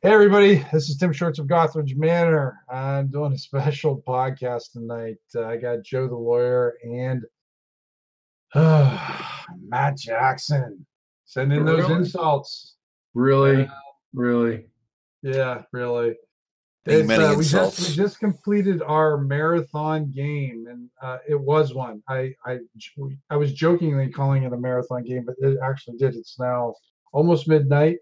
Hey everybody, this is Tim Shorts of Gothridge Manor. I'm doing a special podcast tonight. Uh, I got Joe the lawyer and uh, Matt Jackson sending those Really? insults. Really, Yeah. really. Yeah, really. Uh, we just we just completed our marathon game, and uh, it was one. I, I, I was jokingly calling it a marathon game, but it actually did. It's now almost midnight.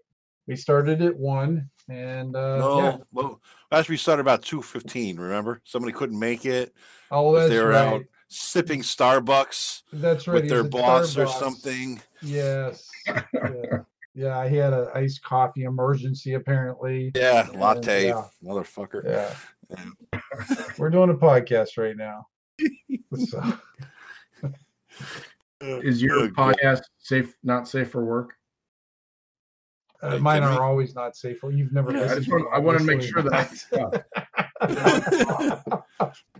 We started at one, and uh, No, yeah. well, actually, we started about two fifteen. Remember, somebody couldn't make it. Oh, 'cause that's they were right. out sipping Starbucks That's right. with their at boss or something. Yes. Yeah. yeah, he had an iced coffee emergency apparently. Yeah, And, latte, yeah. motherfucker. Yeah. Yeah. We're doing a podcast right now. So, Is your podcast safe? Not safe for work? Uh, mine are always not safe. Well, you've never. Yeah, I just want. to I want to make sure that. I,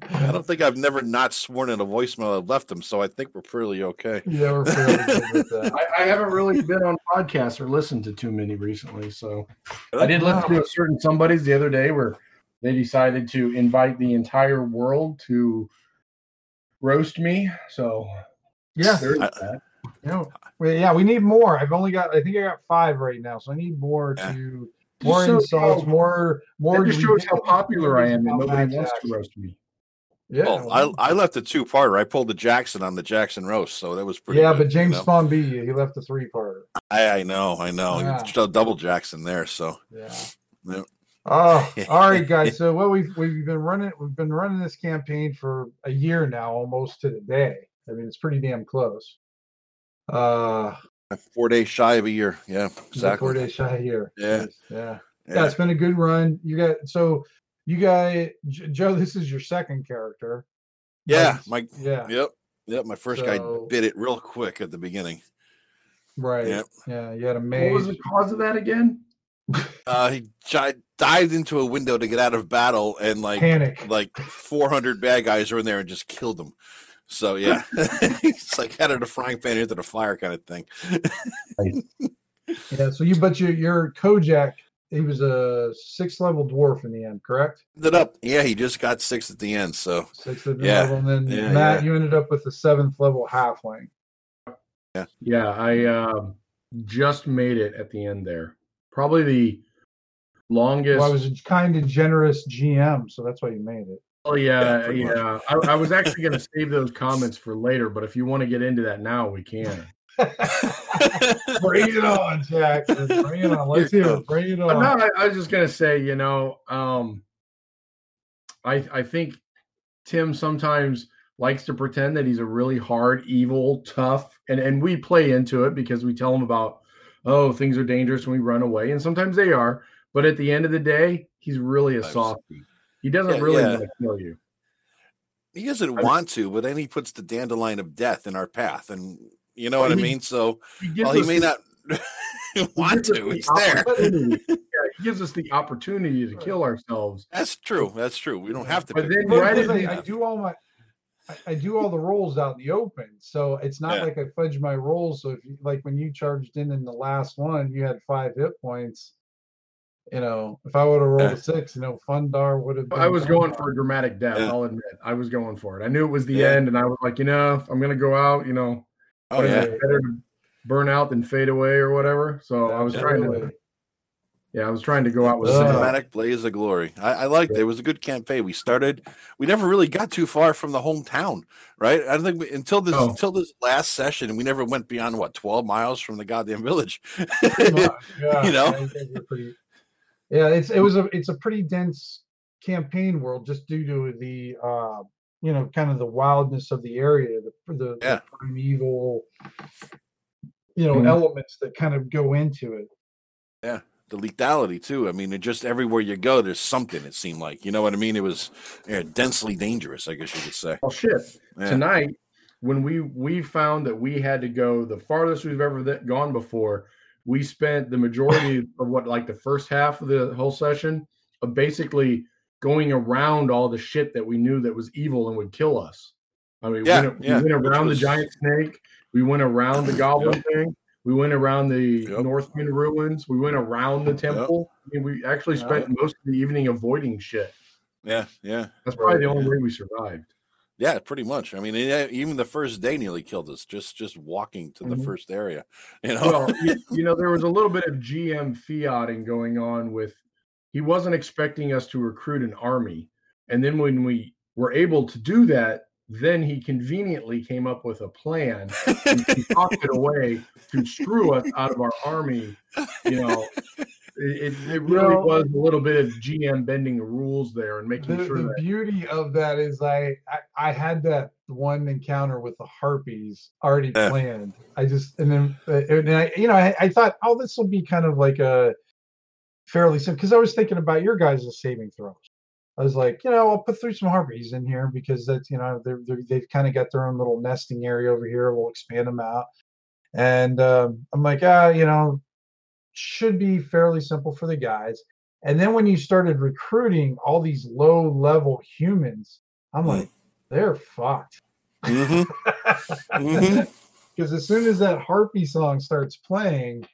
I don't think I've never not sworn in a voicemail I've left them, so I think we're pretty okay. yeah, we're fairly good with that. I, I haven't really been on podcasts or listened to too many recently. So I did listen to a certain somebody's the other day where they decided to invite the entire world to roast me. So Yeah, there's I- that. You know, well, yeah, we need more. I've only got. I think I got five right now, so I need more Yeah. to more So, insults, uh, more more. That just shows how popular I am that about nobody wants to roast me. Yeah, Well, well, I I left a two parter. I pulled the Jackson on the Jackson roast, so that was pretty. yeah, good, but you James know? Spahn beat you. He left the three parter. I, I know, I know. Yeah. A double Jackson there, so Yeah. Yeah. Oh, all right, guys. So what we've we've been running we've been running this campaign for a year now, almost to the day. I mean, it's pretty damn close. Uh, four days shy of a year. Yeah, exactly. four days shy here. Yeah. yeah, yeah. Yeah. It's been a good run. You got so you guys, J- Joe. This is your second character. Yeah, Mike's- my yeah, yep, yep. My first guy So- bit it real quick at the beginning. right. Yep. Yeah, you had a What was the cause of that again? Uh, he j- dived into a window to get out of battle, and like Panic. like 400 bad guys are in there and just killed him. So yeah, it's like out of the frying pan into the fire kind of thing. Yeah. So you, but your your Kojak, he was a six level dwarf in the end, correct? Ended up, yeah, he just got six at the end. So Sixth level, Yeah. and then Yeah, Matt, yeah. you ended up with the seventh level halfling. Yeah, Yeah, I uh, just made it at the end there. Probably the longest. Well, I was a kind of generous GM, so that's why you made it. Oh yeah, pretty yeah. I, I was actually going to save those comments for later, but if you want to get into that now, we can. Bring it on, Jackson. Bring it on. Let's hear it. Bring it on. no, I, I was just going to say, you know, um, I I think Tim sometimes likes to pretend that he's a really hard, evil, tough, and and we play into it because we tell him about, oh, things are dangerous and we run away, and sometimes they are. But at the end of the day, he's really a I've- softie. He doesn't Yeah, really yeah. want to kill you. he doesn't I- want to, but then he puts the dandelion of death in our path, and you know Well, what I mean. So, He gives well, he may the- not want to. the It's there. yeah, he gives us the opportunity to kill ourselves. That's true. That's true. We don't have to. But then the right because I, the- I do all my I, I do all the rolls out in the open, so it's not Yeah. like I fudge my rolls. So if you like when you charged in in the last one, you had five hit points. You know, if I would have rolled Yeah. a eh. six, you know, Fundar would have. I was Fundar. going for a dramatic death. Yeah. I'll admit, I was going for it. I knew it was the Yeah. end, and I was like, you know, if I'm gonna go out. You know, Oh yeah. better to burn out than fade away or whatever. So I was trying to, yeah, I was trying to go out with. Ugh. a Cinematic blaze of glory. I, I liked it. It was a good campaign. We started. We never really got too far from the hometown, right? I don't think we, until this No. until this last session, we never went beyond what twelve miles from the goddamn village. Much, yeah, You know? I think you're pretty- yeah, it's it was a it's a pretty dense campaign world just due to the uh you know kind of the wildness of the area, the the, Yeah. the primeval you know Mhm. elements that kind of go into it. Yeah, the lethality too. I mean, it just everywhere you go, there's something. It seemed like you know what I mean. It was yeah, densely dangerous. I guess you could say. Well, shit. Yeah. Tonight, when we we found that we had to go the farthest we've ever th- gone before, we spent the majority of what like the first half of the whole session of basically going around all the shit that we knew that was evil and would kill us. I mean, Yeah, we went, yeah, we went around was- the giant snake. We went around the goblin thing. We went around the Yep. Northwind ruins. We went around the temple. I mean, we actually spent most of the evening avoiding shit. Yeah, yeah, That's probably the only way we survived. Yeah. Pretty much. I mean, it- even the first day nearly killed us. Just just walking to the Mhm. first area. You know. Well, you, you know, there was a little bit of GM fiating going on with he wasn't expecting us to recruit an army. And then when we were able to do that, then he conveniently came up with a plan and concocted it away to screw us out of our army. You know, it, it, it really know- was a little bit of GM bending the rules there and making the, sure the that beauty of that is I, I I had that one encounter with the harpies already Yeah. planned. I just and then uh, and I you know I, I thought oh this will be kind of like a fairly simple because I was thinking about your guys' saving throws. I was like you know I'll put through some harpies in here because that's you know they're, they're they've kind of got their own little nesting area over here. We'll expand them out, and um, I'm like ah you know should be fairly simple for the guys. And then when you started recruiting all these low level humans, I'm Mm. like, they're fucked. Mhm. Mhm. Because as soon as that harpy song starts playing,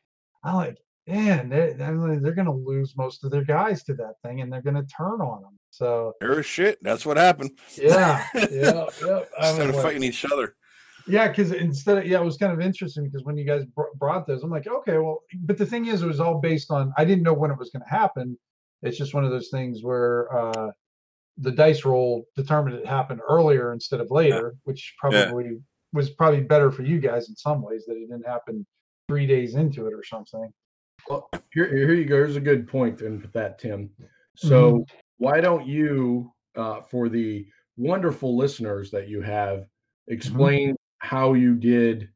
I'm like, man, they're, they're, going to lose most of their guys to that thing and they're going to turn on them. So, Sure shit. That's what happened. yeah, yeah, yeah. I of like- fighting each other. Yeah, because instead of yeah, it was kind of interesting because when you guys br- brought those, I'm like, okay, well, but the thing is, it was all based on I didn't know when it was going to happen. It's just one of those things where uh, the dice roll determined it happened earlier instead of later, which Yeah. probably was probably better for you guys in some ways that it didn't happen three days into it or something. Well, here, here you go. Here's a good point in with that, Tim. So Mm-hmm. why don't you, uh, for the wonderful listeners that you have, Mm-hmm. explain how you did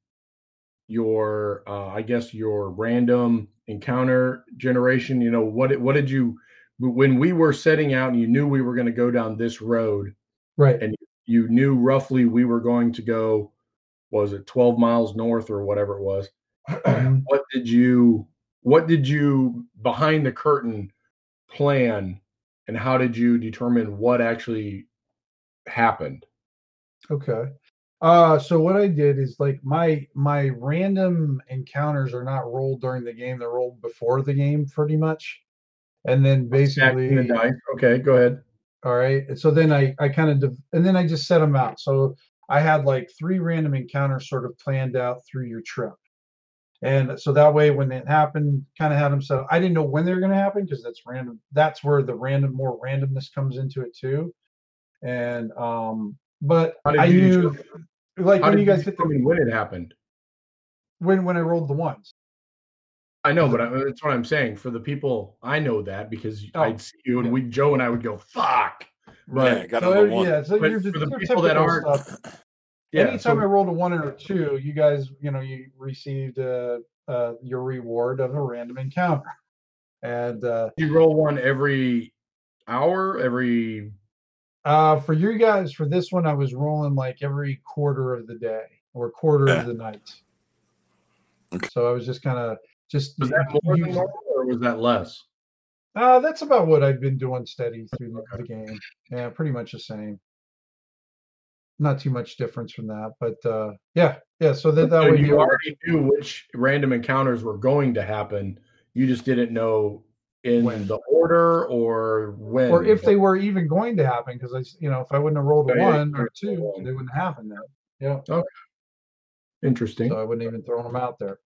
your, uh, I guess, your random encounter generation? You know, what what did you when we were setting out and you knew we were going to go down this road? Right. And You knew roughly we were going to go. Was it 12 miles north or whatever it was? Mhm. what did you what did you behind the curtain plan and how did you determine what actually happened Okay. Uh so what I did is like my my random encounters are not rolled during the game, they're rolled before the game pretty much. And then the basically dice. okay go ahead all right. And so then I I kind of div- and then I just set them out. So I had like three random encounters sort of planned out through your trip. And so that way when it happened, kind of had them set. up. I didn't know when they were going to happen because that's random. That's where the random more randomness comes into it too. And um but I you knew determine- like how when you guys hit the determine when it happened when when I rolled the ones. i know but I, that's what i'm saying for the people i know that because Oh, i'd see you and yeah. we joe and i would go fuck yeah, got So one. yeah, so But you're, for the your people that aren't- stuff. yeah Anytime so I rolled a one or a two, you guys, you know, you received uh, uh, your reward of a random encounter. And uh, you roll one every hour every uh, for you guys, for this one, I was rolling like every quarter of the day or quarter Yeah. of the night. Okay. So I was just kind of just was that more than normal or was that less Uh, that's about what I've been doing steady through the, game. Yeah, pretty much the same. Not too much difference from that, but uh, yeah, yeah. So that that so way you already knew which random encounters were going to happen. You just didn't know in When. the order or when. or if they were even going to happen, because i you know, if I wouldn't have rolled a Yeah, yeah, one or two, they wouldn't happen then. Yeah, okay Interesting. so I wouldn't even thrown them out there.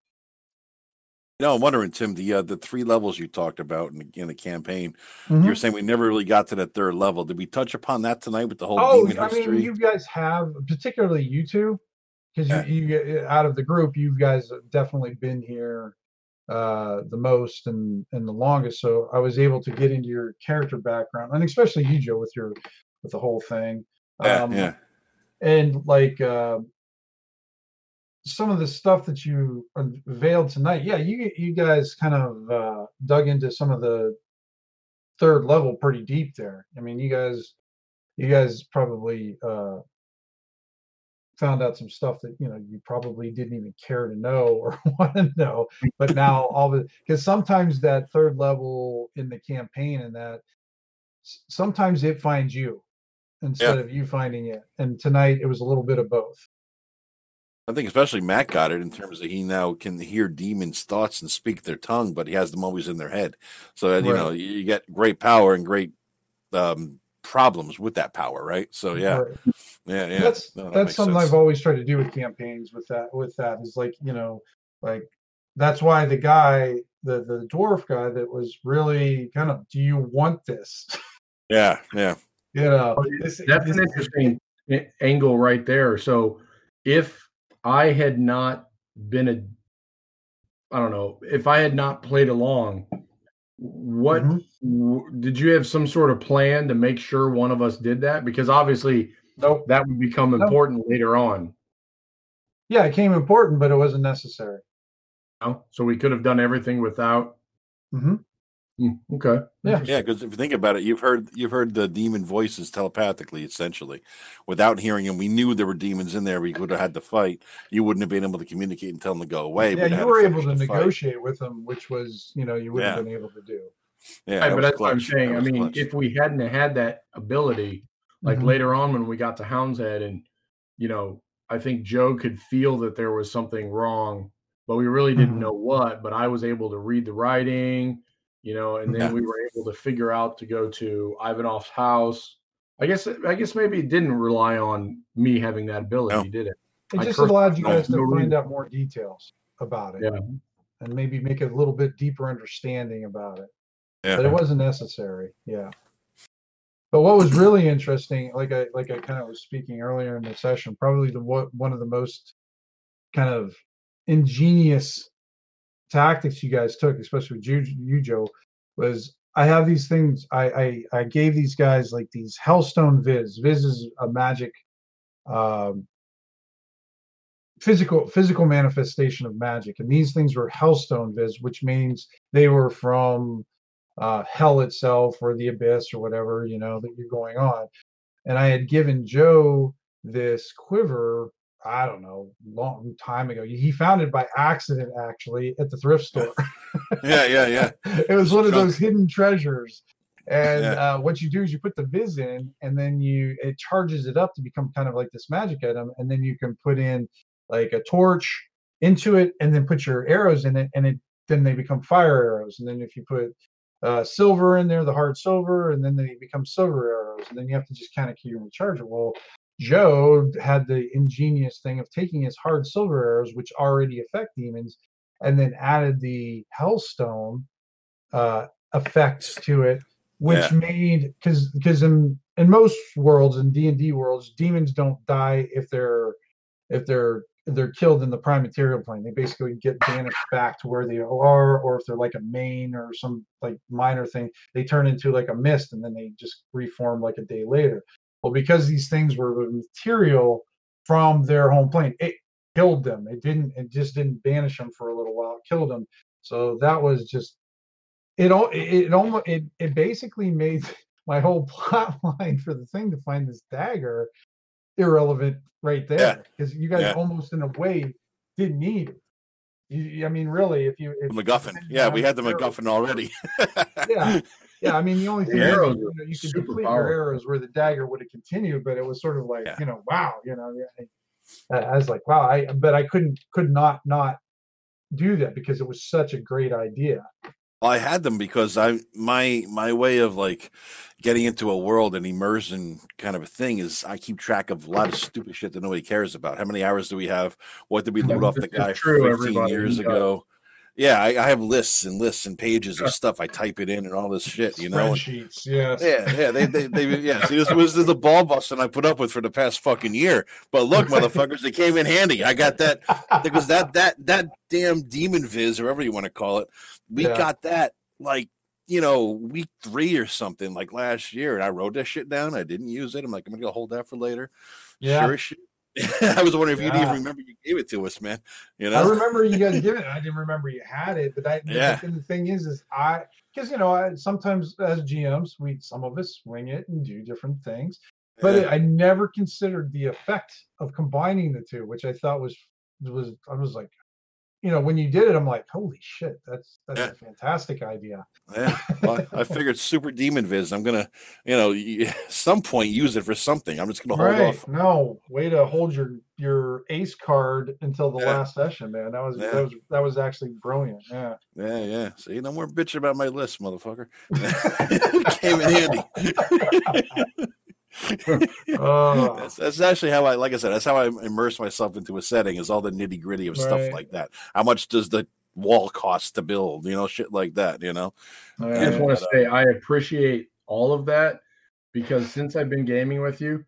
No, I'm wondering, Tim, the uh, the three levels you talked about in the, in the campaign. Mhm. You're saying we never really got to that third level. Did we touch upon that tonight with the whole Oh, demon I mean, you guys have, particularly you two, because Yeah. you, you get out of the group, you guys have definitely been here uh the most and and the longest. So I was able to get into your character background, and especially you, Joe, with your with the whole thing. yeah, Um, yeah. and like uh, some of the stuff that you unveiled tonight yeah you you guys kind of uh, dug into some of the third level pretty deep there i mean you guys you guys probably uh, found out some stuff that you know you probably didn't even care to know or want to know but now all the because sometimes that third level in the campaign and that sometimes it finds you instead of you finding it and tonight it was a little bit of both I think especially Matt got it in terms of he now can hear demons' thoughts and speak their tongue, but he has them always in their head. So you Right. know you you get great power and great um, problems with that power, right? So yeah, Right. Yeah, yeah. that's No, that that's something sense. I've always tried to do with campaigns with that with that is like you know like that's why the guy the the dwarf guy that was really kind of do you want this Yeah, yeah, you know Oh, this, That's this- an interesting a- angle right there. So if I had not been a, I don't know, if I had not played along, what Mhm. w- did you have some sort of plan to make sure one of us did that? Because obviously nope that would become No. important later on. yeah it came important but it wasn't necessary you know? So we could have done everything without. hmm Hmm, okay. Yeah. Yeah. Because if you think about it, you've heard you've heard the demon voices telepathically, essentially, without hearing them. We knew there were demons in there. We would have had to fight. You wouldn't have been able to communicate and tell them to go away. yeah but you were able to the fight. negotiate with them which was you know you wouldn't Yeah. have been able to do Yeah, Right, that but was that's what I'm saying. I mean, clutch. if we hadn't had that ability, like Mhm. later on when we got to Houndshead, and you know, I think Joe could feel that there was something wrong, but we really didn't Mhm. know what. But I was able to read the writing, you know, and then Yeah. we were able to figure out to go to Ivanov's house. I guess I guess maybe it didn't rely on me having that ability, No. did it? it I just allowed you guys to know find reason. out more details about it Yeah. and maybe make a little bit deeper understanding about it Yeah. but it wasn't necessary yeah but what was really interesting like i like i kind of was speaking earlier in the session probably the what one of the most kind of ingenious tactics you guys took especially with you, you joe was i have these things I, I i gave these guys like these hellstone viz. Viz is a magic um physical physical manifestation of magic. And these things were hellstone viz which means they were from uh, hell itself or the abyss or whatever you know that you're going on. And i had given joe this quiver i don't know long time ago. He found it by accident actually at the thrift store. Yeah, yeah, yeah. it was one of those hidden treasures. And Yeah. uh, what you do is you put the viz in and then you it charges it up to become kind of like this magic item and then you can put in like a torch into it and then put your arrows in it and it then they become fire arrows. And then if you put uh, silver in there the hard silver and then they become silver arrows and then you have to just kind of keep and charge it well joe had the ingenious thing of taking his hard silver arrows which already affect demons and then added the hellstone uh, effect to it, which Yeah. made because because in in most worlds in D and D worlds, demons don't die if they're if they're they're killed in the prime material plane. They basically get banished back to where they are, or if they're like a main or some like minor thing, they turn into like a mist and then they just reform like a day later. Well, because these things were material from their home plane, it killed them. It didn't. It just didn't banish them for a little while. It killed them. So that was just it. All it, almost it it basically made my whole plot line for the thing to find this dagger irrelevant right there because you guys Yeah. almost in a way didn't need it. You, I mean, really, if you if MacGuffin. Yeah, we had the arrows- MacGuffin already. Yeah. Yeah, I mean, the only thing The arrows you, know, you could super deplete your arrows where the dagger would have continued, but it was sort of like, Yeah. you know, wow, you know, I, I was like, wow, I, but I couldn't, could not, not do that because it was such a great idea. I had them because I my my way of like getting into a world and immersion kind of a thing is I keep track of a lot of stupid shit that nobody cares about. How many hours do we have? What did we Yeah, off the guy true, 15 everybody. years ago? Yeah, I, I have lists and lists and pages of stuff. I type it in and all this shit, you know. Spreadsheets, yes. yeah, yeah, they, they, they, yeah. See, this was the ball busting I put up with for the past fucking year. But look, motherfuckers, they came in handy. I got that because that that that damn demon viz or whatever you want to call it we Yeah. got that like you know week three or something like last year and i wrote that shit down i didn't use it i'm like i'm gonna go hold that for later Yeah. sure. i was wondering if you'd Yeah. even remember you gave it to us man you know, I remember you guys giving it. I didn't remember you had it, but I. Yeah. Then the thing is, is I because you know I sometimes as GMs we some of us swing it and do different things, but Yeah. I never considered the effect of combining the two, which I thought was was I was like, you know, when you did it, I'm like, holy shit, that's that's Yeah. a fantastic idea. Yeah, well, I figured Super Demon Viz. I'm gonna, you know, some point use it for something. I'm just gonna hold Right? off. No, way to hold your your ace card until the Yeah. last session, man. That was Yeah. that was that was actually brilliant. Yeah. Yeah, yeah. See, no more bitching about my list, motherfucker. Came in handy. Oh, that's, that's actually how I, like I said, that's how I immerse myself into a setting. Is all the nitty gritty of stuff like that. How much does the wall cost to build? You know, shit like that. You know. I just want to uh, say I appreciate all of that because since I've been gaming with you,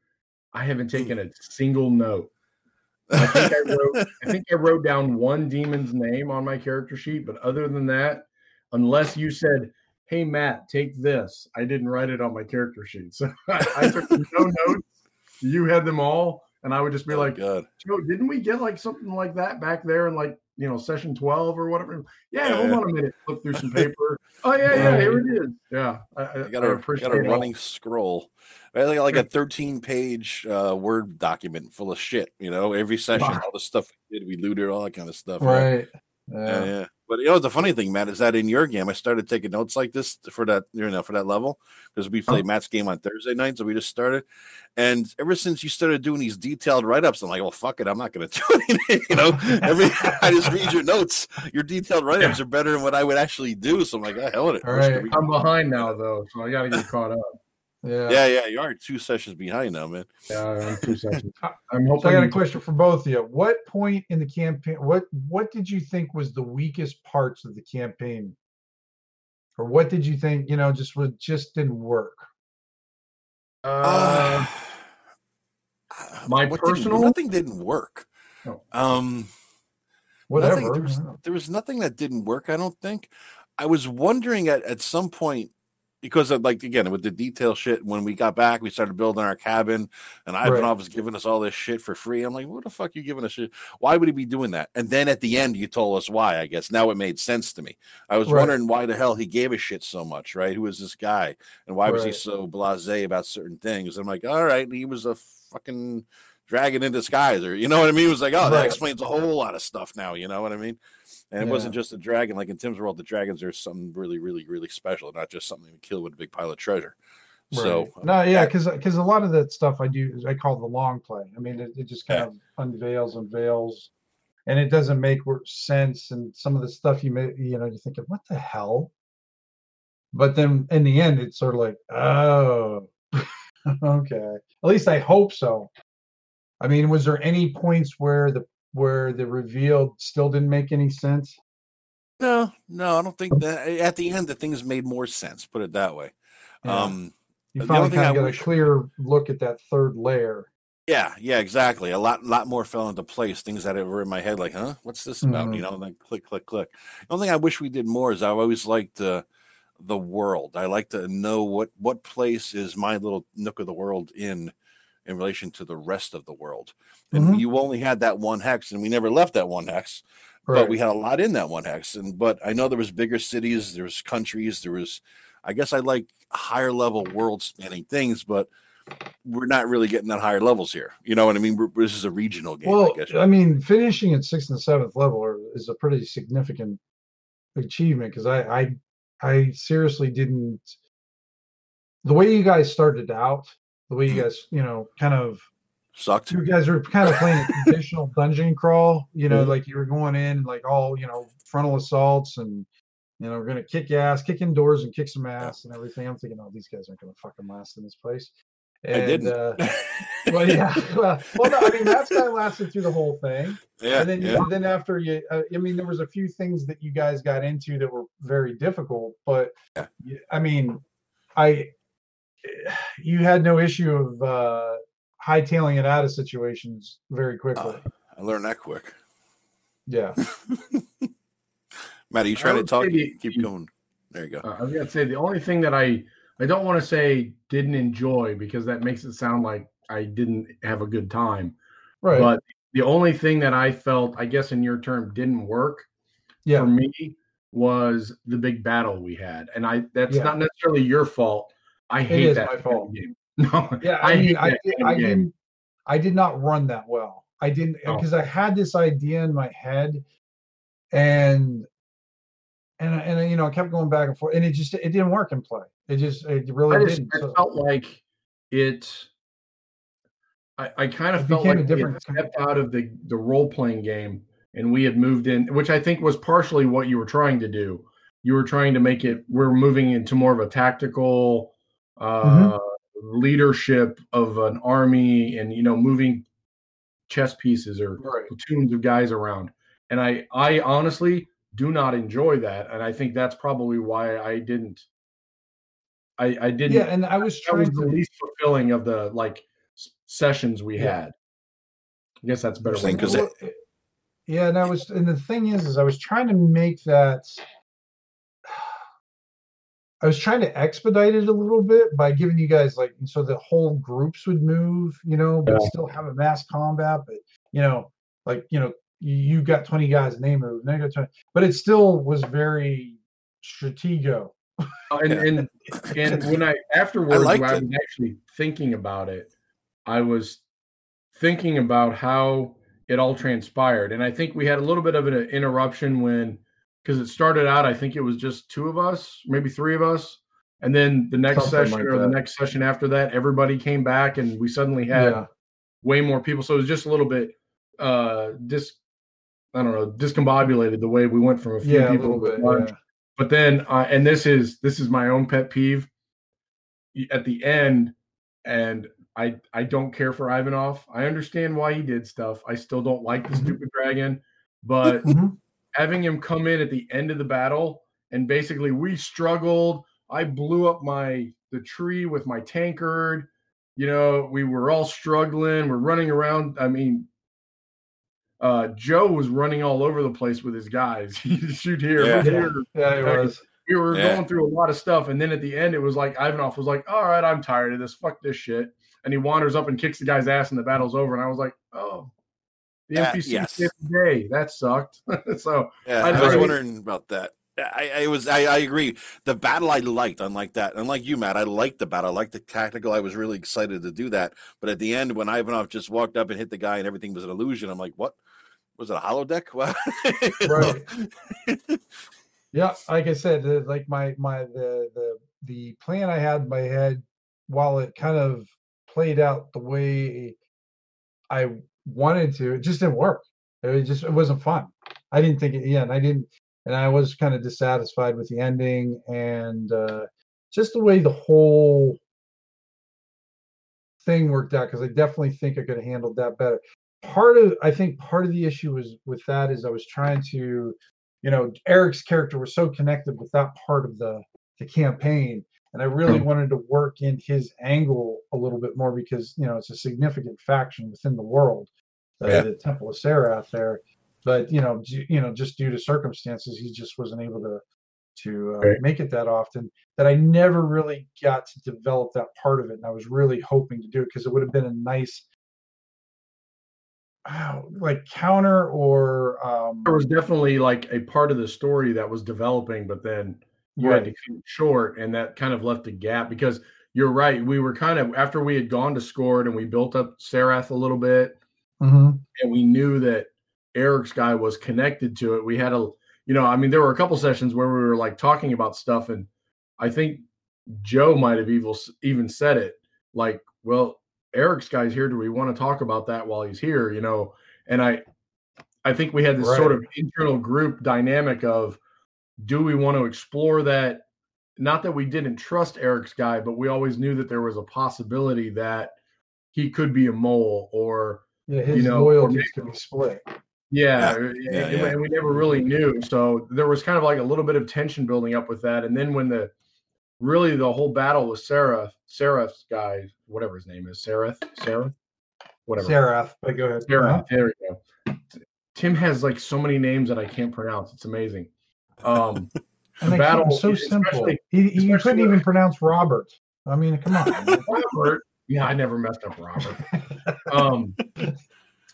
I haven't hmm. taken a single note. I think I wrote I think I wrote down one demon's name on my character sheet, but other than that, unless you said, "Hey Matt, take this," I didn't write it on my character sheet. So I, I took no notes. You had them all, and I would just be Oh, like, God. Joe, didn't we get like something like that back there in like you know session twelve or whatever? Yeah, Yeah. hold on a minute. Flip through some paper. oh yeah, yeah, here it is. Yeah, I, I, I got I a, appreciate got a running scroll. I got like a 13 page uh, Word document full of shit. You know, every session, all the stuff we did, we looted, all that kind of stuff. right. Yeah, Yeah. yeah. But you know the funny thing, Matt, is that in your game, I started taking notes like this for that, you know, for that level because we played uh-huh. Matt's game on Thursday night, so we just started. And ever since you started doing these detailed write ups, I'm like, well, fuck it, I'm not going to do anything. you know, every I just read your notes. Your detailed write ups are better than what I would actually do. So I'm like, oh, hell with it. Gonna Right. I'm behind now though, so I got to get caught up. Yeah. Yeah, yeah, you are two sessions behind now, man. Yeah, I'm two seconds. Uh, I'm So I got a question for both of you. What point in the campaign? What what did you think was the weakest parts of the campaign, or what did you think you know just was just didn't work? Uh, my personal- didn't, nothing didn't work. Oh. Um, Whatever. Nothing, there, was, there was nothing that didn't work. I don't think. I was wondering at, at some point because of like again with the detail shit. When we got back, we started building our cabin, and Ivanov was giving us all this shit for free. I'm like, what the fuck are you giving us shit? Why would he be doing that? And then at the end, you told us why. I guess now it made sense to me. I was Right. wondering why the hell he gave a shit so much. Right? Who is this guy? And why was he so blasé about certain things? I'm like, all right, he was a fucking dragon in disguise, or you know what I mean? It was like, oh, that explains a whole lot of stuff now. You know what I mean? And it wasn't just a dragon. Like in Tim's world, the dragons are something really, really, really special, not just something to kill with a big pile of treasure. So uh, no, yeah, because because a lot of that stuff I do I call the long play. I mean, it, it just kind Yeah. of unveils and veils, and it doesn't make sense. And some of the stuff you may, you know, you're thinking, what the hell? But then in the end, it's sort of like, oh, okay. At least I hope so. I mean, was there any points where the where the reveal still didn't make any sense? no, no, I don't think that at the end the things made more sense. Put it that way. Yeah. Um, You finally kind of got wish- a clear look at that third layer. yeah, yeah, exactly. A lot, lot more fell into place. Things that were in my head, like, huh, what's this about? Mhm. You know, like click, click, click. The only thing I wish we did more is I've always liked the the world. I like to know what what place is my little nook of the world in in relation to the rest of the world. And Mhm. you only had that one hex, and we never left that one hex. Right. but we had a lot in that one hex and but i know there was bigger cities there was countries there was i guess i like higher level world spanning things but we're not really getting that higher levels here you know what i mean we're, this is a regional game Well, i guess I mean, finishing at sixth and seventh level are, is a pretty significant achievement because I, I, I seriously didn't. The way you guys started out, the way you guys, you know, kind of, sucked you guys were kind of playing a traditional dungeon crawl. You know, Mhm. like you were going in like all, you know, frontal assaults and. You know, we're gonna kick ass, kick in doors, and kick some ass and everything. I'm thinking, oh, these guys aren't gonna fucking last in this place. And, i didn't Uh, well, yeah. Well, well, no, I mean that's kind of lasted through the whole thing. yeah and then, yeah and then after you, uh, I mean, there was a few things that you guys got into that were very difficult, but Yeah. I mean, I, you had no issue of uh, hightailing it out of situations very quickly. Uh, i learned that quick yeah. matt are you I trying to talk the- keep going there you go Uh, I was gonna say the only thing that I I don't want to say didn't enjoy because that makes it sound like I didn't have a good time. Right. But the only thing that I felt, I guess in your term, didn't work yeah. for me was the big battle we had, and I that's Yeah. not necessarily your fault. I hate is that my fault. game. No, Yeah, I I, mean, I, did, I didn't, I did not run that well. I didn't Oh. because I had this idea in my head, and and and you know, I kept going back and forth, and it just it didn't work in play. It just it really just didn't. I So- felt like it. I, I kind of It felt like a different- stepped out of the the role playing game, and we had moved in, which I think was partially what you were trying to do. You were trying to make it. We're moving into more of a tactical uh, Mhm. leadership of an army, and you know, moving chess pieces or right. platoons of guys around. And I, I honestly do not enjoy that, and I think that's probably why I didn't. I, I didn't. Yeah, and I was that was trying the to. least fulfilling of the like sessions we Yeah. had. I guess that's a better. Interesting, way 'cause to it- put it. Well, yeah, and I was, and the thing is, is I was trying to make that. I was trying to expedite it a little bit by giving you guys like so the whole groups would move, you know, but Yeah. still have a mass combat. But you know, like you know, you, you got twenty guys and they move, and they got twenty, but it still was very stratego. Oh, and, and and when I afterwards, liked when I it. was actually thinking about it, I was thinking about how it all transpired, and I think we had a little bit of an interruption when because it started out. I think it was just two of us, maybe three of us, and then the next Something session like or the next session after that, everybody came back, and we suddenly had Yeah, way more people. So it was just a little bit uh dis I don't know, discombobulated the way we went from a few yeah, a people little a bit. Yeah. But then uh, and this is this is my own pet peeve at the end and I I don't care for Ivanov. I understand why he did stuff. I still don't like the Mhm. stupid dragon, but Mhm. Having him come in at the end of the battle and basically we struggled. I blew up my the tree with my tankard. You know, we were all struggling. We're running around. I mean, uh, Joe was running all over the place with his guys. He'd shoot here, Yeah. look Yeah. here. Yeah, it Hey, was. We were Yeah. going through a lot of stuff, and then at the end, it was like Ivanov was like, "All right, I'm tired of this. Fuck this shit." And he wanders up and kicks the guy's ass, and the battle's over. And I was like, "Oh, the Uh, NPC yes. day. That sucked." so Yeah, I- I, was wondering about that. I, I was I, I agree. The battle I liked, unlike that, unlike you, Matt, I liked the battle. I liked the tactical. I was really excited to do that. But at the end, when Ivanov just walked up and hit the guy and everything was an illusion, I'm like, what? Was it a holodeck? What? Right. Yeah, like I said, like my my the the the plan I had in my head, while it kind of played out the way I wanted to, it just didn't work. It just it wasn't fun. I didn't think it. Yeah, and I didn't, and I was kind of dissatisfied with the ending and uh, just the way the whole thing worked out. Because I definitely think I could have handled that better. Part of I think part of the issue was with that is I was trying to you know eric's character was so connected with that part of the the campaign and i really wanted to work in his angle a little bit more because you know it's a significant faction within the world uh, Yeah. the temple of sarath there but you know you know just due to circumstances he just wasn't able to to uh, Right. make it that often that i never really got to develop that part of it and i was really hoping to do it because it would have been a nice uh, like counter or um there was definitely like a part of the story that was developing, but then you had to Right. cut short, and that kind of left a gap because you're right. We were kind of after we had gone to Scored and we built up Sarath a little bit, mhm. and we knew that Eric's guy was connected to it. We had a, you know, I mean, there were a couple sessions where we were like talking about stuff, and I think Joe might have even even said it like, "Well, Eric's guy's here. Do we want to talk about that while he's here?" You know, and I, I think we had this sort of internal group dynamic of, do we want to explore that? Not that we didn't trust Eric's guy, but we always knew that there was a possibility that he could be a mole or Yeah, his know, or loyalties could be split. yeah, Yeah, and, yeah, and- yeah. we never really knew. So there was kind of like a little bit of tension building up with that. And then when the really the whole battle with Sarah, Seraph's guy, whatever his name is, Seraph, Sarah, whatever. Sarath, but go ahead. Sarah, Uh-huh. there we go. Tim has like so many names that I can't pronounce. It's amazing. Um, And the battle, so simple. He, he especially couldn't even pronounce Robert. I mean, come on. Robert. Yeah, I never messed up Robert. Um,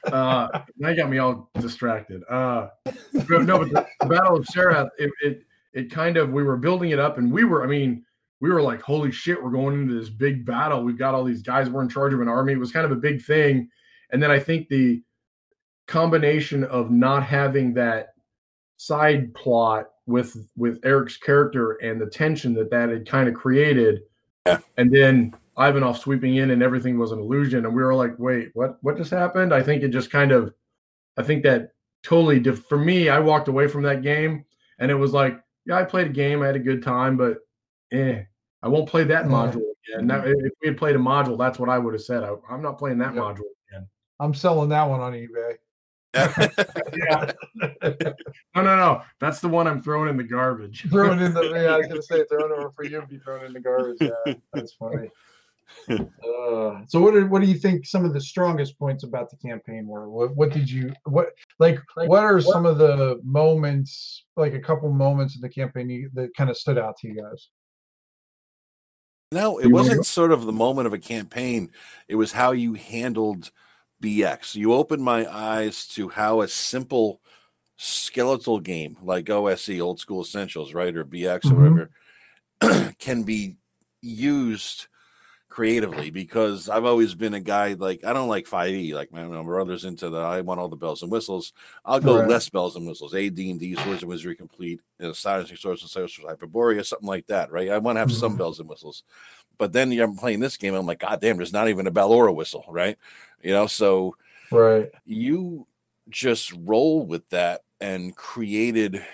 uh, you got me all distracted. Uh, but no, but the, the Battle of Sarah, it, it it kind of we were building it up, and we were, I mean, we were like, holy shit, we're going into this big battle. We've got all these guys. We're in charge of an army. It was kind of a big thing, and then I think the combination of not having that side plot with with Eric's character and the tension that that had kind of created. Yeah. And then Ivanov sweeping in and everything was an illusion, and we were like, "Wait, what? What just happened?" I think it just kind of, I think that totally diff- for me. I walked away from that game, and it was like, yeah, I played a game, I had a good time, but eh, I won't play that Yeah. module again. Now, if we had played a module, that's what I would have said. I, I'm not playing that Yep. module again. I'm selling that one on eBay. Yeah. No, no, no. That's the one I'm throwing in the garbage. Throwing in the yeah, I was gonna say throwing over for you to be thrown in the garbage. Yeah, that's funny. Uh, so what do, what do you think some of the strongest points about the campaign were? What what did you what like what are some of the moments like a couple moments in the campaign you, that kind of stood out to you guys? No, it wasn't sort of the moment of a campaign. It was how you handled BX. You opened my eyes to how a simple skeletal game like OSE, Old School Essentials, right, or BX Mhm. or whatever, can be used creatively because I've always been a guy like I don't like 5e like my, my brother's into the I want all the bells and whistles. I'll go Right. less bells and whistles. A D and D Swords and Wizardry complete, you know, Astonishing Swordsmen and Sorcerers Hyperborea, something like that, right? I want to have some Mhm. bells and whistles. But then I'm playing this game, I'm like, God damn, there's not even a bell or a whistle, right? You know, so Right. you just roll with that and created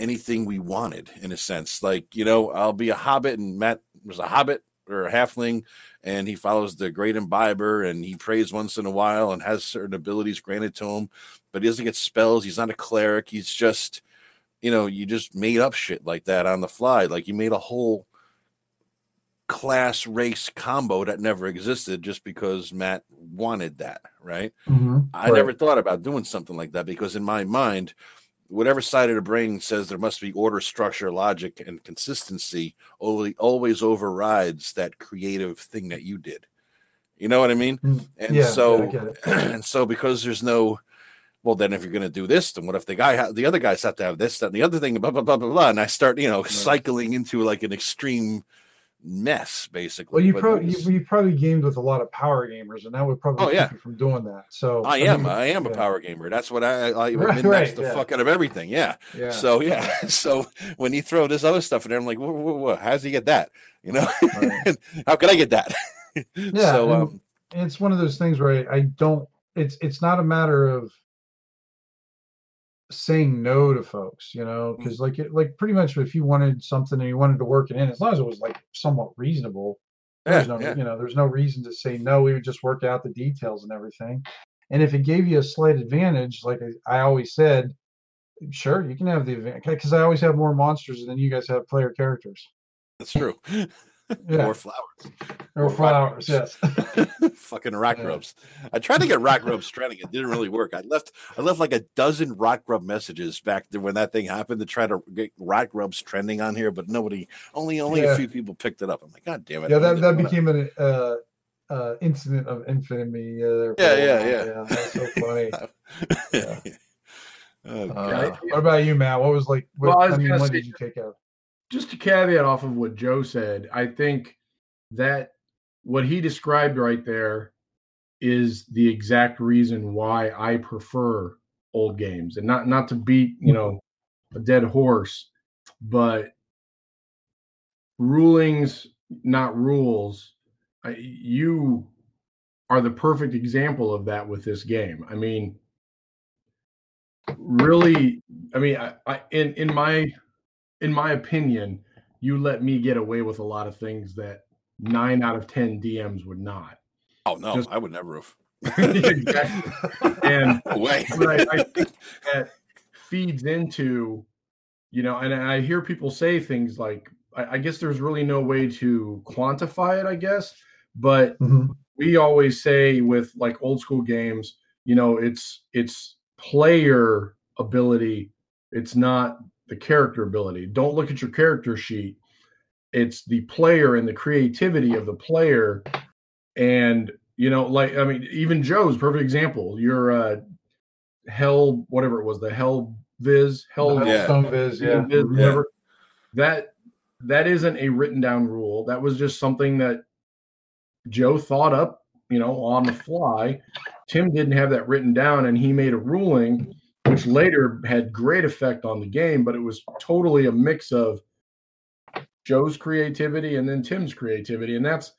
anything we wanted in a sense. Like, you know, I'll be a hobbit and Matt was a hobbit or a halfling and he follows the great imbiber and he prays once in a while and has certain abilities granted to him, but he doesn't get spells. He's not a cleric. He's just, you know, you just made up shit like that on the fly. Like you made a whole class race combo that never existed just because Matt wanted that, right? Mhm. I Right. never thought about doing something like that because in my mind, whatever side of the brain says there must be order, structure, logic, and consistency only always overrides that creative thing that you did. You know what I mean? Mm, And yeah, yeah, so, it. and so because there's no, well, then if you're going to do this, then what if the guy, ha- the other guys have to have this, that, and the other thing, blah blah blah blah blah, and I start, you know, cycling into like an extreme mess, basically. Well, you But probably was- you, you probably gamed with a lot of power gamers, and that would probably Oh, keep yeah. you from doing that. So I am, mean, I am a power gamer. That's what I, I Right, min-max right, the yeah. fuck out of everything. Yeah. Yeah. So yeah, so when you throw this other stuff in there, I'm like, whoa, whoa, whoa, how does he get that? You know, Right. how could I get that? Yeah, so um, it's one of those things where I, I don't it's it's not a matter of saying no to folks you know Mm. because like it like pretty much if you wanted something and you wanted to work it in as long as it was like somewhat reasonable yeah, there's no yeah, you know there's no reason to say no we would just work out the details and everything and if it gave you a slight advantage like i, I always said sure you can have the advantage because i always have more monsters than you guys have player characters that's true. yeah More flowers, or or rock flowers yes fucking rock Yeah. grubs. I tried to get rock grubs trending. It didn't really work. I left, I left like a dozen rock grub messages back there when that thing happened to try to get rock grubs trending on here, but nobody, only, only Yeah. a few people picked it up. I'm like, God damn it! yeah that, that became an uh uh incident of infamy uh, there for Yeah, yeah, yeah. that's so funny oh, Uh, what about you matt what was like what, Well, I I, mean what say- did you take out just to caveat off of what Joe said, I think that what he described right there is the exact reason why I prefer old games and not not to beat, you mm-hmm. know, a dead horse, but rulings not rules. I, you are the perfect example of that with this game. I mean, really, I mean, I, I in in my in my opinion, you let me get away with a lot of things that nine out of ten DMs would not. Oh no, Just- I would never have. exactly. And No way. I, I think that feeds into, you know, and I hear people say things like, I, I guess there's really no way to quantify it, I guess, but Mhm. we always say with like old school games, you know, it's it's player ability, it's not the character ability. Don't look at your character sheet. It's the player and the creativity of the player. And you know, like I mean, even Joe's perfect example. Your uh hell, whatever it was, the hell viz, hell Yeah. Viz, yeah. Viz, whatever. That that isn't a written down rule. That was just something that Joe thought up, you know, on the fly. Tim didn't have that written down, and he made a ruling, which later had great effect on the game, but it was totally a mix of Joe's creativity and then Tim's creativity. And that's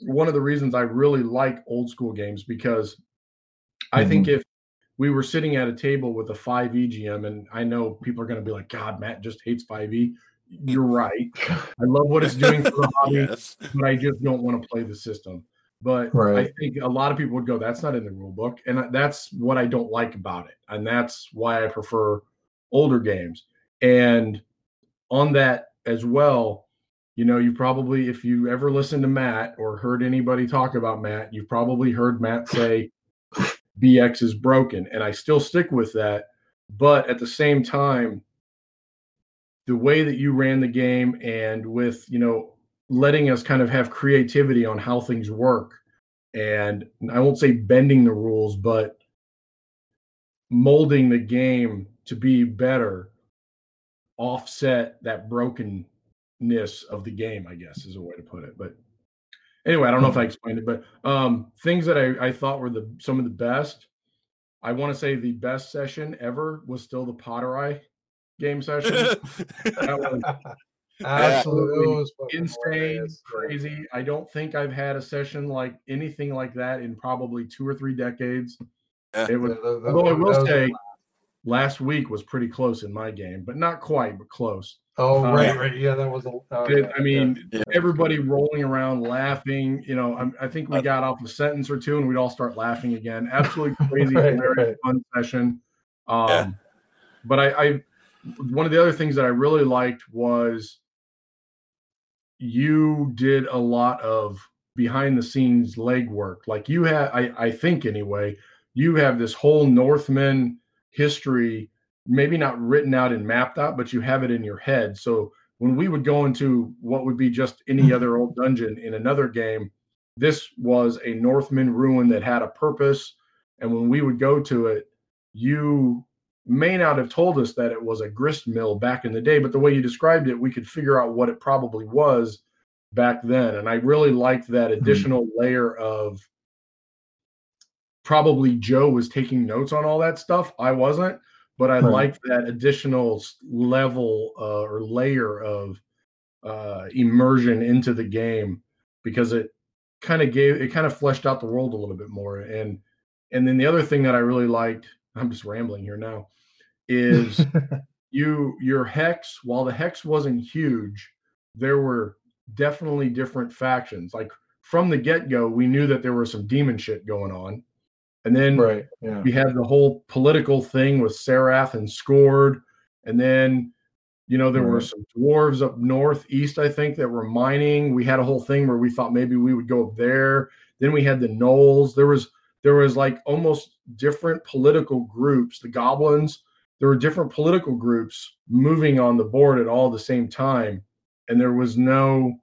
one of the reasons I really like old school games because I Mm-hmm. think if we were sitting at a table with a 5e GM, and I know people are going to be like, God, Matt just hates 5e. You're right. I love what it's doing for the hobby, yes. but I just don't want to play the system. But I think a lot of people would go, that's not in the rule book. And that's what I don't like about it. And that's why I prefer older games. And on that as well, you know, you probably, if you ever listened to Matt or heard anybody talk about Matt, you've probably heard Matt say BX is broken. And I still stick with that. But at the same time, the way that you ran the game and with, you know, letting us kind of have creativity on how things work. And I won't say bending the rules, but molding the game to be better offset that brokenness of the game, I guess is a way to put it. But anyway, I don't know if I explained it, but um, things that I, I thought were the some of the best. I want to say the best session ever was still the Potter Eye game session. that was Absolutely. It insane, crazy. I don't think I've had a session like anything like that in probably two or three decades. Yeah. It was, Yeah, that- that although I will that was- say, last week was pretty close in my game, but not quite, but close. Oh, uh, right, right. Yeah, that was a. oh, It- yeah, I mean, Yeah. everybody rolling around laughing. You know, I'm, I think we got off a sentence or two, and we'd all start laughing again. Absolutely crazy, Right, hilarious, right. fun session. Um, Yeah. But I, I, one of the other things that I really liked was you did a lot of behind the scenes legwork. Like you had, I, I think anyway, you have this whole Northman history, maybe not written out and mapped out, but you have it in your head. So when we would go into what would be just any mm-hmm. other old dungeon in another game, this was a Northman ruin that had a purpose. And when we would go to it, you may not have told us that it was a grist mill back in the day, but the way you described it, we could figure out what it probably was back then. And I really liked that additional layer of probably Joe was taking notes on all that stuff. I wasn't, but I Right. liked that additional level uh, or layer of uh, immersion into the game because it kind of gave it kind of fleshed out the world a little bit more. And and then the other thing that I really liked, I'm just rambling here now, is you your hex while the hex wasn't huge there were definitely different factions like from the get-go we knew that there was some demon shit going on and then right. Yeah. we had the whole political thing with Seraph and Scored and then you know there were some dwarves up northeast i think that were mining we had a whole thing where we thought maybe we would go up there then we had the knolls there was there was like almost different political groups. The goblins there were different political groups moving on the board at all the same time and there was no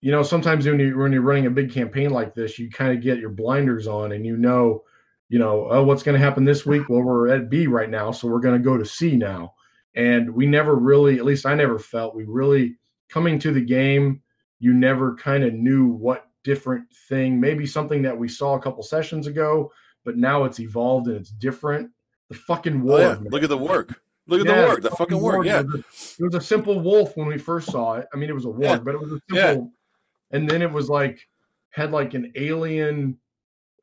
you know sometimes when you when you're running a big campaign like this you kind of get your blinders on and you know you know oh what's going to happen this week? Well we're at b right now so we're going to go to c now. And we never really at least i never felt we really coming to the game you never kind of knew what different thing maybe something that we saw a couple sessions ago but now it's evolved and it's different the fucking Oh, yeah. Look at the work. Look at the work. The fucking work. Yeah. it was, a, it was a simple wolf when we first saw it. I mean, it was a wolf, Yeah. but it was a Yeah. simple. And then it was like had like an alien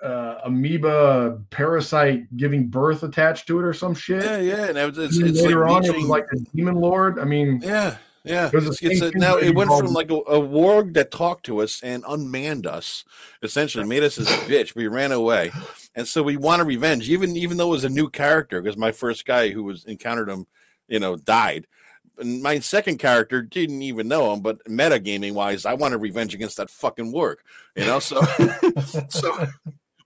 uh, amoeba parasite giving birth attached to it or some shit. Yeah, yeah. And it was, it's, it's later like on, it was like a demon lord. I mean, Yeah, yeah. It was It's, a, now it went from like a, a warg that talked to us and unmanned us, essentially made us his bitch. We ran away, and so we wanted revenge, even even though it was a new character because my first guy who was encountered him, you know, died. And my second character didn't even know him, but meta gaming wise, I wanted revenge against that fucking warg, you know. So, so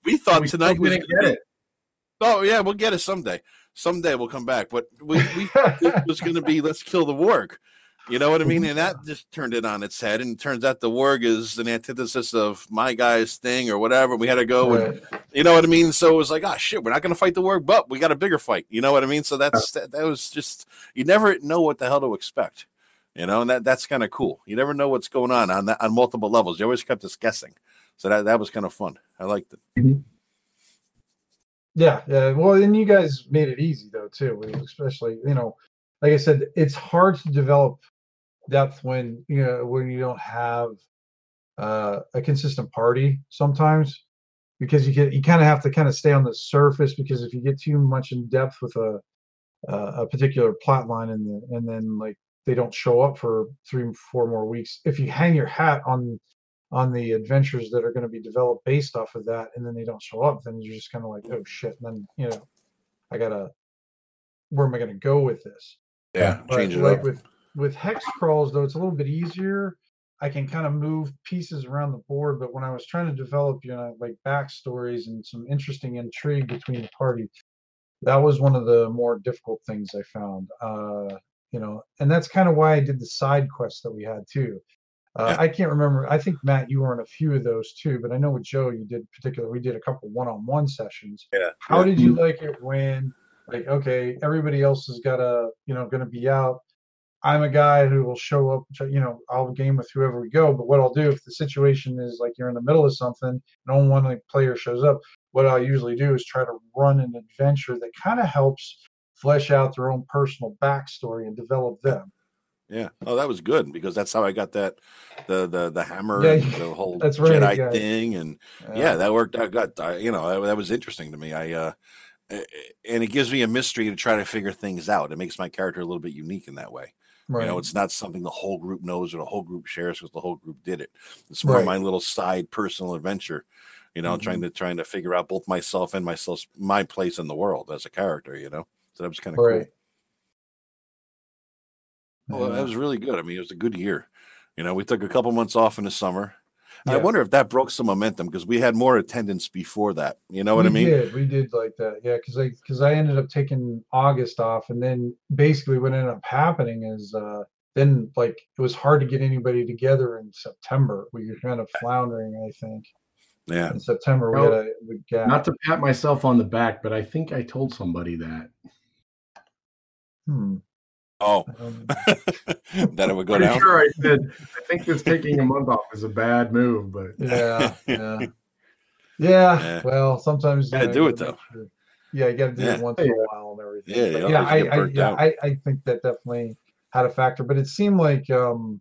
we thought we tonight was didn't gonna get it. Oh yeah, we'll get it someday. Someday we'll come back, but we we it was going to be let's kill the warg. You know what I mean? Mm-hmm. And that just turned it on its head. And it turns out the warg is an antithesis of my guy's thing or whatever. We had to go and you know what I mean. So it was like, oh shit, we're not going to fight the warg, but we got a bigger fight. You know what I mean? So that's that, that was just you never know what the hell to expect. You know, and that that's kind of cool. You never know what's going on on that on multiple levels. You always kept us guessing. So that that was kind of fun. I liked it. Mm-hmm. Yeah, yeah. Well, and you guys made it easy though too. Especially, you know, like I said, it's hard to develop depth when you know when you don't have uh, a consistent party sometimes because you get you kind of have to kind of stay on the surface because if you get too much in depth with a uh, a particular plot line and the, and then like they don't show up for three four more weeks if you hang your hat on on the adventures that are going to be developed based off of that and then they don't show up then you're just kind of like oh shit and then you know i gotta where am i going to go with this Yeah, but change it like up. with with hex crawls though it's a little bit easier i can kind of move pieces around the board but when i was trying to develop you know like backstories and some interesting intrigue between the party that was one of the more difficult things i found uh you know and that's kind of why i did the side quests that we had too uh, Yeah. i can't remember i think matt you were in a few of those too but i know with joe you did particular we did a couple one-on-one sessions Yeah. how yeah. did you like it when like okay everybody else has got to you know going to be out i'm a guy who will show up to- you know i'll game with whoever we go but what i'll do if the situation is like you're in the middle of something no one like player shows up what I'll usually do is try to run an adventure that kind of helps flesh out their own personal backstory and develop them Yeah. Oh, that was good because that's how I got that the the the hammer Yeah, and the whole that's right, Jedi yeah. thing and yeah, that worked out good. I, you know, that, that was interesting to me. I uh and it gives me a mystery to try to figure things out. It makes my character a little bit unique in that way. Right. You know, it's not something the whole group knows or the whole group shares because the whole group did it. It's more Right. my little side personal adventure. You know, trying mm-hmm. to trying to figure out both myself and myself my place in the world as a character. You know, so that was kind of right cool. Well, that was really good. I mean, it was a good year. You know, we took a couple months off in the summer. I wonder if that broke some momentum because we had more attendance before that. You know what we I mean? did. We did like that. Yeah, because I because I ended up taking August off, and then basically what ended up happening is uh then like it was hard to get anybody together in September. We were kind of floundering, I think. Yeah. In September we Well, had a we gap. Not to pat myself on the back, but I think I told somebody that. hmm. Oh, um, that it would go Pretty down. sure I said I think this taking a month off is a bad move, but yeah, yeah, yeah. Yeah. Well, sometimes Gotta you do it, though. sure- Yeah, you got to do Yeah. it once in a while and everything. Yeah, But you yeah, I, I, yeah. I, I think that definitely had a factor, but it seemed like um,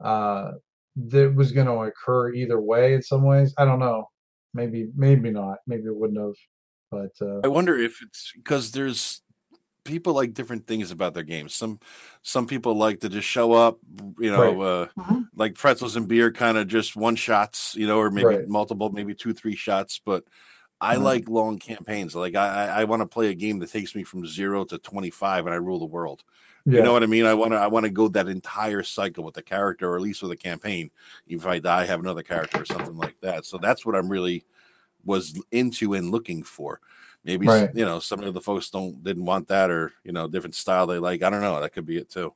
uh, that was going to occur either way in some ways. I don't know. Maybe, maybe not. Maybe it wouldn't have. But uh, I wonder if it's because there's people like different things about their games. Some some people like to just show up, you know, uh, Mhm. like pretzels and beer, kind of just one shots, you know, or maybe Right. multiple, maybe two, three shots. But I Mhm. like long campaigns. Like I, I, I want to play a game that takes me from zero to twenty five, and I rule the world. yeah, You know what I mean? I want to I want to go that entire cycle with the character, or at least with a campaign. If I die, have another character or something like that. So that's what I'm really was into and looking for. Maybe Right. you know some of the folks don't didn't want that, or you know different style they like. I don't know. That could be it too.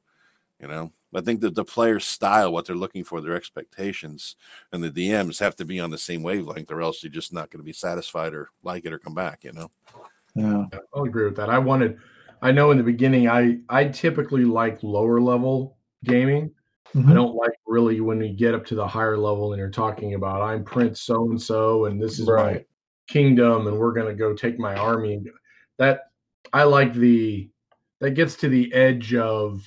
You know, I think that the player's style, what they're looking for, their expectations, and the DMs have to be on the same wavelength, or else you're just not going to be satisfied or like it or come back. You know. yeah, Yeah, I'll agree with that. I wanted I know in the beginning I I typically like lower level gaming. I Mhm. don't like really when we get up to the higher level and you're talking about I'm Prince so and so and this is my right, kingdom and we're going to go take my army and that I like the that gets to the edge of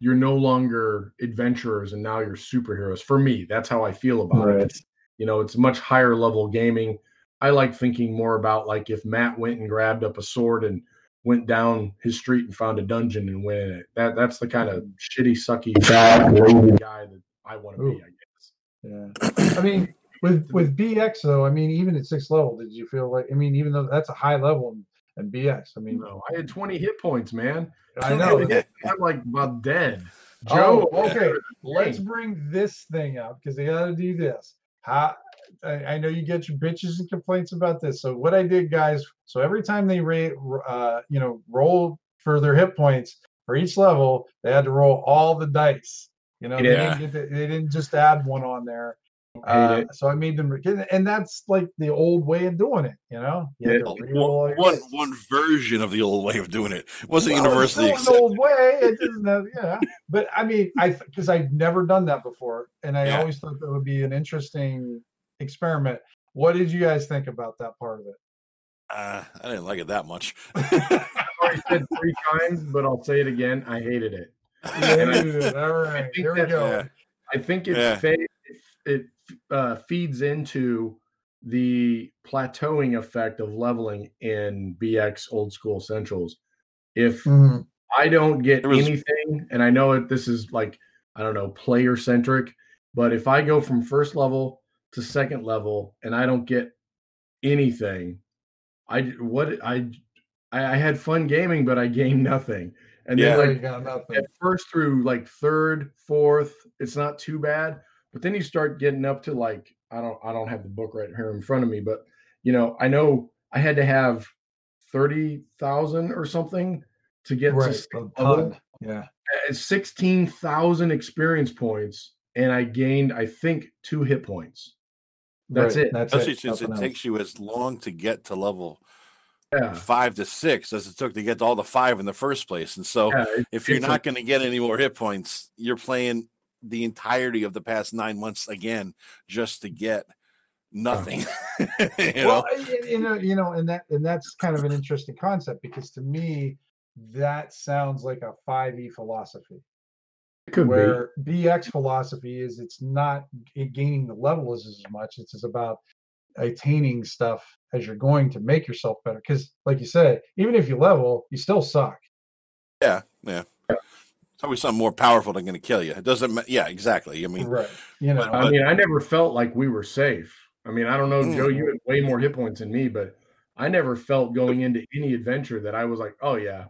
you're no longer adventurers and now you're superheroes. For me that's how I feel about Right. it. It's, you know it's much higher level gaming. I like thinking more about like if Matt went and grabbed up a sword and went down his street and found a dungeon and went in it. That that's the kind of shitty sucky bad guy that I want to be I guess. Yeah. I mean, with with BX though, I mean, even at sixth level, did you feel like? I mean, even though that's a high level in, in BX, I mean, no I had 20 hit points man I know. I'm like about dead. Oh, Joe, okay. Let's bring this thing up because they got to do this. How I, I know you get your bitches and complaints about this. So what I did, guys. So every time they rate, uh, you know, roll for their hit points for each level, they had to roll all the dice. You know, they, didn't get to, they didn't just add one on there. Hate Uh, so I made them, and that's like the old way of doing it. You know, you had Yeah. to re-roll all one, your one dice. one version of the old way of doing it It wasn't Well, universally still accepted. an old way. It doesn't have, yeah. But I mean, I because I've never done that before, and I Yeah. always thought that would be an interesting experiment. What did you guys think about that part of it? Uh, I didn't like it that much. I already said three times, but I'll say it again. I hated it. Yeah, all right, here we go. Yeah. I think it Yeah. fa- it uh, feeds into the plateauing effect of leveling in BX Old-School Essentials. If Mhm. I don't get was- anything, and I know it, this is like I don't know player centric, but if I go from first level to second level and I don't get anything, I what I I, I had fun gaming, but I gained nothing. And Yeah. then like you go, nothing. at first through like third, fourth, it's not too bad. But then you start getting up to like I don't I don't have the book right here in front of me, but you know I know I had to have thirty thousand or something to get Right, to a ton. Yeah. sixteen thousand experience points, and I gained I think two hit points. That's Right, it. That's Especially it. since it nothing takes you as long to get to level Yeah, five to six as it took to get to all the five in the first place. And so yeah, it- if you're not going to get any more hit points, you're playing the entirety of the past nine months again just to get nothing. you know? well, I- you know, you know, and that and that's kind of an interesting concept because to me, that sounds like a five E philosophy. it could be. where BX philosophy is it's not gaining the levels as much. It's just about attaining stuff as you're going to make yourself better. Because, like you said, even if you level, you still suck. yeah, yeah. Always something more powerful than going to kill you. It doesn't. Yeah, exactly. I mean, right. You know. but- I mean, I never felt like we were safe. I mean, I don't know, Mm. Joe, you had way more hit points than me, but I never felt going into any adventure that I was like, oh yeah,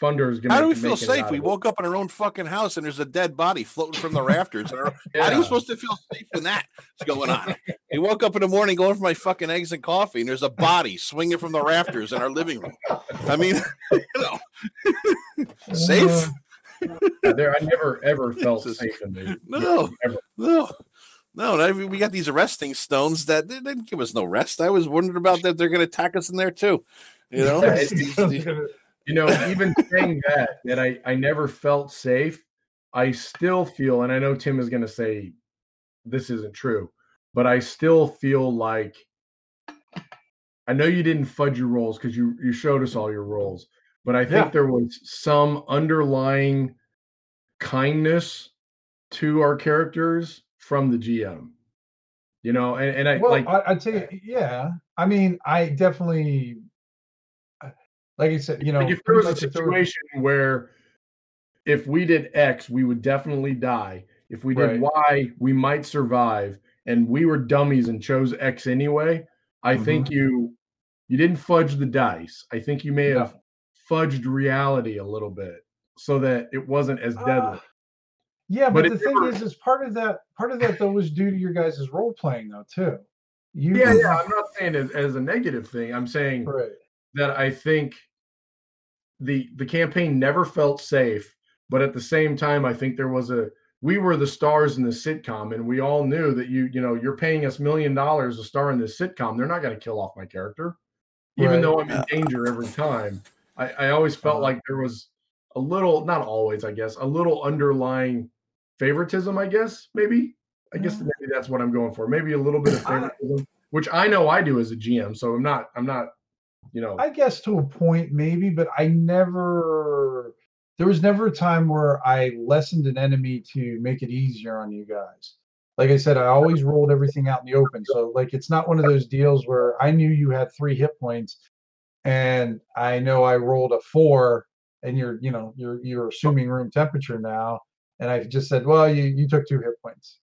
Thunder is gonna. how do we feel safe? We woke up in our own fucking house and there's a dead body floating from the rafters. And our, How are Yeah. you supposed to feel safe when that's going on? We woke up in the morning going for my fucking eggs and coffee, and there's a body swinging from the rafters in our living room. I mean, you know, safe? Yeah, there, I never ever felt Jesus. safe in the No, ever. no, no. I mean, we got these arresting stones that they didn't give us no rest. I was wondering about that. They're going to attack us in there too. You know, Yeah, It's these- these- You know, even saying that, that I, I never felt safe, I still feel, and I know Tim is going to say this isn't true, but I still feel like I know you didn't fudge your rolls because you, you showed us all your rolls, but I think Yeah. there was some underlying kindness to our characters from the GM. You know, and, and I well, like I, I'd say, yeah. I mean, I definitely, uh, like I said, you know, like if there was a situation where if we did X, we would definitely die. If we did Right. Y, we might survive. And we were dummies and chose X anyway. I Mm-hmm. think you you didn't fudge the dice. I think you may No. Have fudged reality a little bit so that it wasn't as deadly. Uh, yeah, But but, the thing never- is, is part of that, part of that though was due to your guys' role playing though too. You, yeah, yeah. I'm not saying it as a negative thing. I'm saying right. that I think the the campaign never felt safe, but at the same time, I think there was a we were the stars in the sitcom, and we all knew that you you know you're paying us million dollars to star in this sitcom. They're not going to kill off my character, even Right. though I'm in danger every time. I, I always felt Uh-huh. like there was a little, not always, I guess, a little underlying favoritism. I guess maybe, I guess maybe that's what I'm going for. Maybe a little bit of favoritism, which I know I do as a GM. So I'm not, I'm not, you know. I guess to a point, maybe, but I never. There was never a time where I lessened an enemy to make it easier on you guys. Like I said, I always rolled everything out in the open. So like it's not one of those deals where I knew you had three hit points, and I know I rolled a four, and you're you know you're you're assuming room temperature now, and I just said, well, you you took two hit points.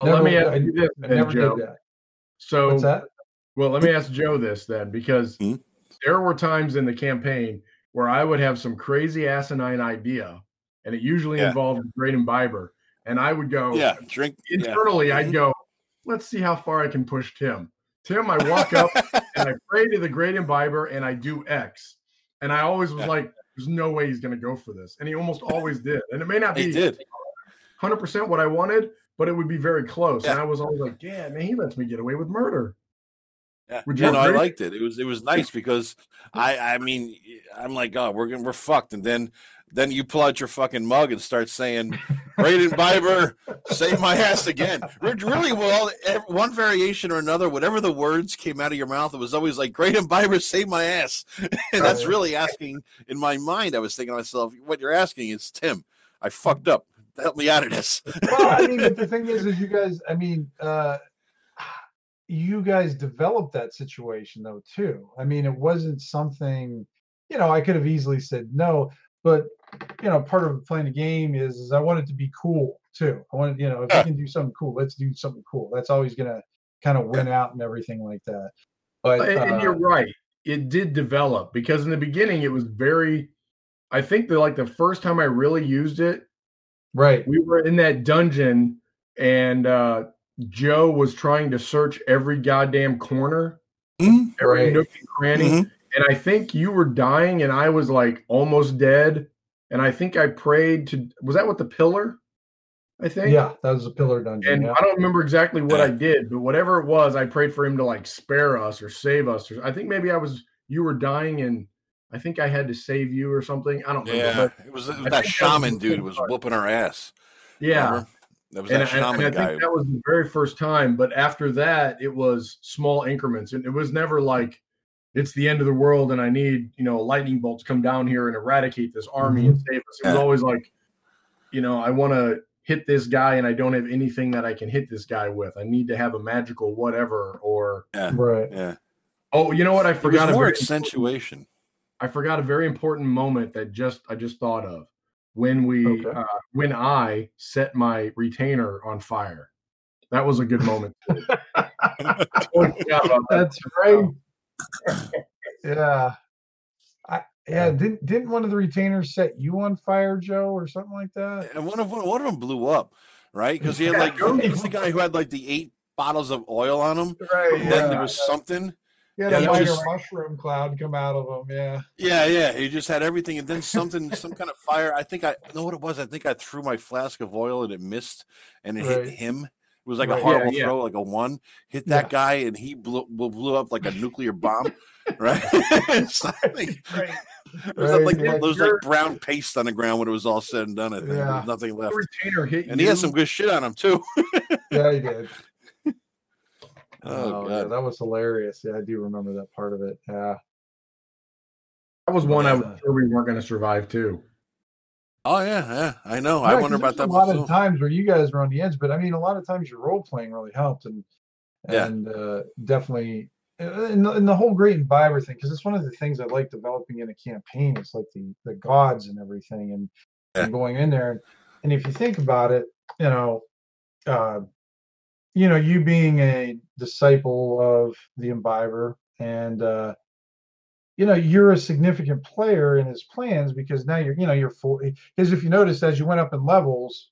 Well, let me Never- ask you this, I then, never Joe. did that. So, What's that? well, let me ask Joe this then, because Hmm? there were times in the campaign where I would have some crazy asinine idea, and it usually Yeah. involved a great imbiber, and I would go yeah, drink. Yeah. internally. I'd Mhm. go, let's see how far I can push Tim. Tim, I walk up and I pray to the great imbiber, and I do X, and I always was Yeah. like, "There's no way he's going to go for this," and he almost always did, and it may not be did. 100% what I wanted, but it would be very close. And I was always like, yeah, man, he lets me get away with murder. Yeah, Would yeah you no, I liked it. It was it was nice because I I mean I'm like, oh, we're gonna we're fucked, and then then you pull out your fucking mug and start saying, "Great imbiber, save my ass again." Really, well, one variation or another, whatever the words came out of your mouth, it was always like, "Great imbiber, save my ass," and that's really asking. In my mind, I was thinking to myself, "What you're asking is Tim, I fucked up. Help me out of this." well, I mean, the thing is, is you guys, I mean, uh, you guys developed that situation though too. I mean, it wasn't something, you know, I could have easily said no, but you know, part of playing a game is, is I want it to be cool too. I want you know, if we can do something cool, let's do something cool. That's always gonna kind of win out and everything like that. But and uh, you're right, it did develop because in the beginning it was very. I think that like the first time I really used it, right, we were in that dungeon and uh Joe was trying to search every goddamn corner, Mhm. every Right. nook and cranny. Mhm. And I think you were dying, and I was like almost dead. And I think I prayed to was that with the pillar? I think. yeah, that was a pillar dungeon. And yeah. I don't remember exactly what I did, but whatever it was, I prayed for him to like spare us or save us. Or I think maybe I was you were dying, and I think I had to save you or something. I don't remember. Yeah, But it was, it was that think that was shaman dude was part. whooping our ass. yeah. Remember? That was and, that and- and shaman I think that was the very first time. But after that, it was small increments, and it was never like it's the end of the world, and I need you know a lightning bolt to come down here and eradicate this army and save us. It was always like, you know, I want to hit this guy, and I don't have anything that I can hit this guy with. I need to have a magical whatever, or right. yeah, oh, you know what? I forgot more very accentuation. I forgot a very important moment that just I just thought of when we Okay. uh, when I set my retainer on fire. That was a good moment. Totally that. That's right. Yeah. I, yeah, didn't didn't one of the retainers set you on fire, Joe, or something like that? And one of one of them blew up, right? Because he had like he was the guy who had like the eight bottles of oil on him. Right. And then there was something. yeah, yeah, a he minor mushroom cloud come out of them. Yeah. Yeah, yeah. He just had everything, and then something, some kind of fire. I think I know what it was. I think I threw my flask of oil and it missed, and it Right. hit him. It was like Right, a horrible yeah. throw, like a one. Hit that Yeah. guy, and he blew blew up like a nuclear bomb, right? It's like- Right. It was like, Right, there yeah, was like brown paste on the ground when it was all said and done. I think Yeah. was nothing left, retainer hit and he had some good shit on him too. Yeah, he did. Oh, oh, yeah, god, that was hilarious. Yeah, I do remember that part of it. Yeah. That was one I was sure we weren't going to survive too. Oh yeah, yeah. I know. Yeah, I wonder about that. A lot of times where you guys were on the edge, but I mean, a lot of times your role playing really helped, and Yeah. and uh, definitely, and the, and the whole great imbiber thing, because it's one of the things I like developing in a campaign. It's like the the gods and everything, and, Yeah. and going in there, and, and if you think about it, you know, uh, you know, you being a disciple of the imbiber, and uh, you know you're a significant player in his plans because now you're you know you're full because if you notice as you went up in levels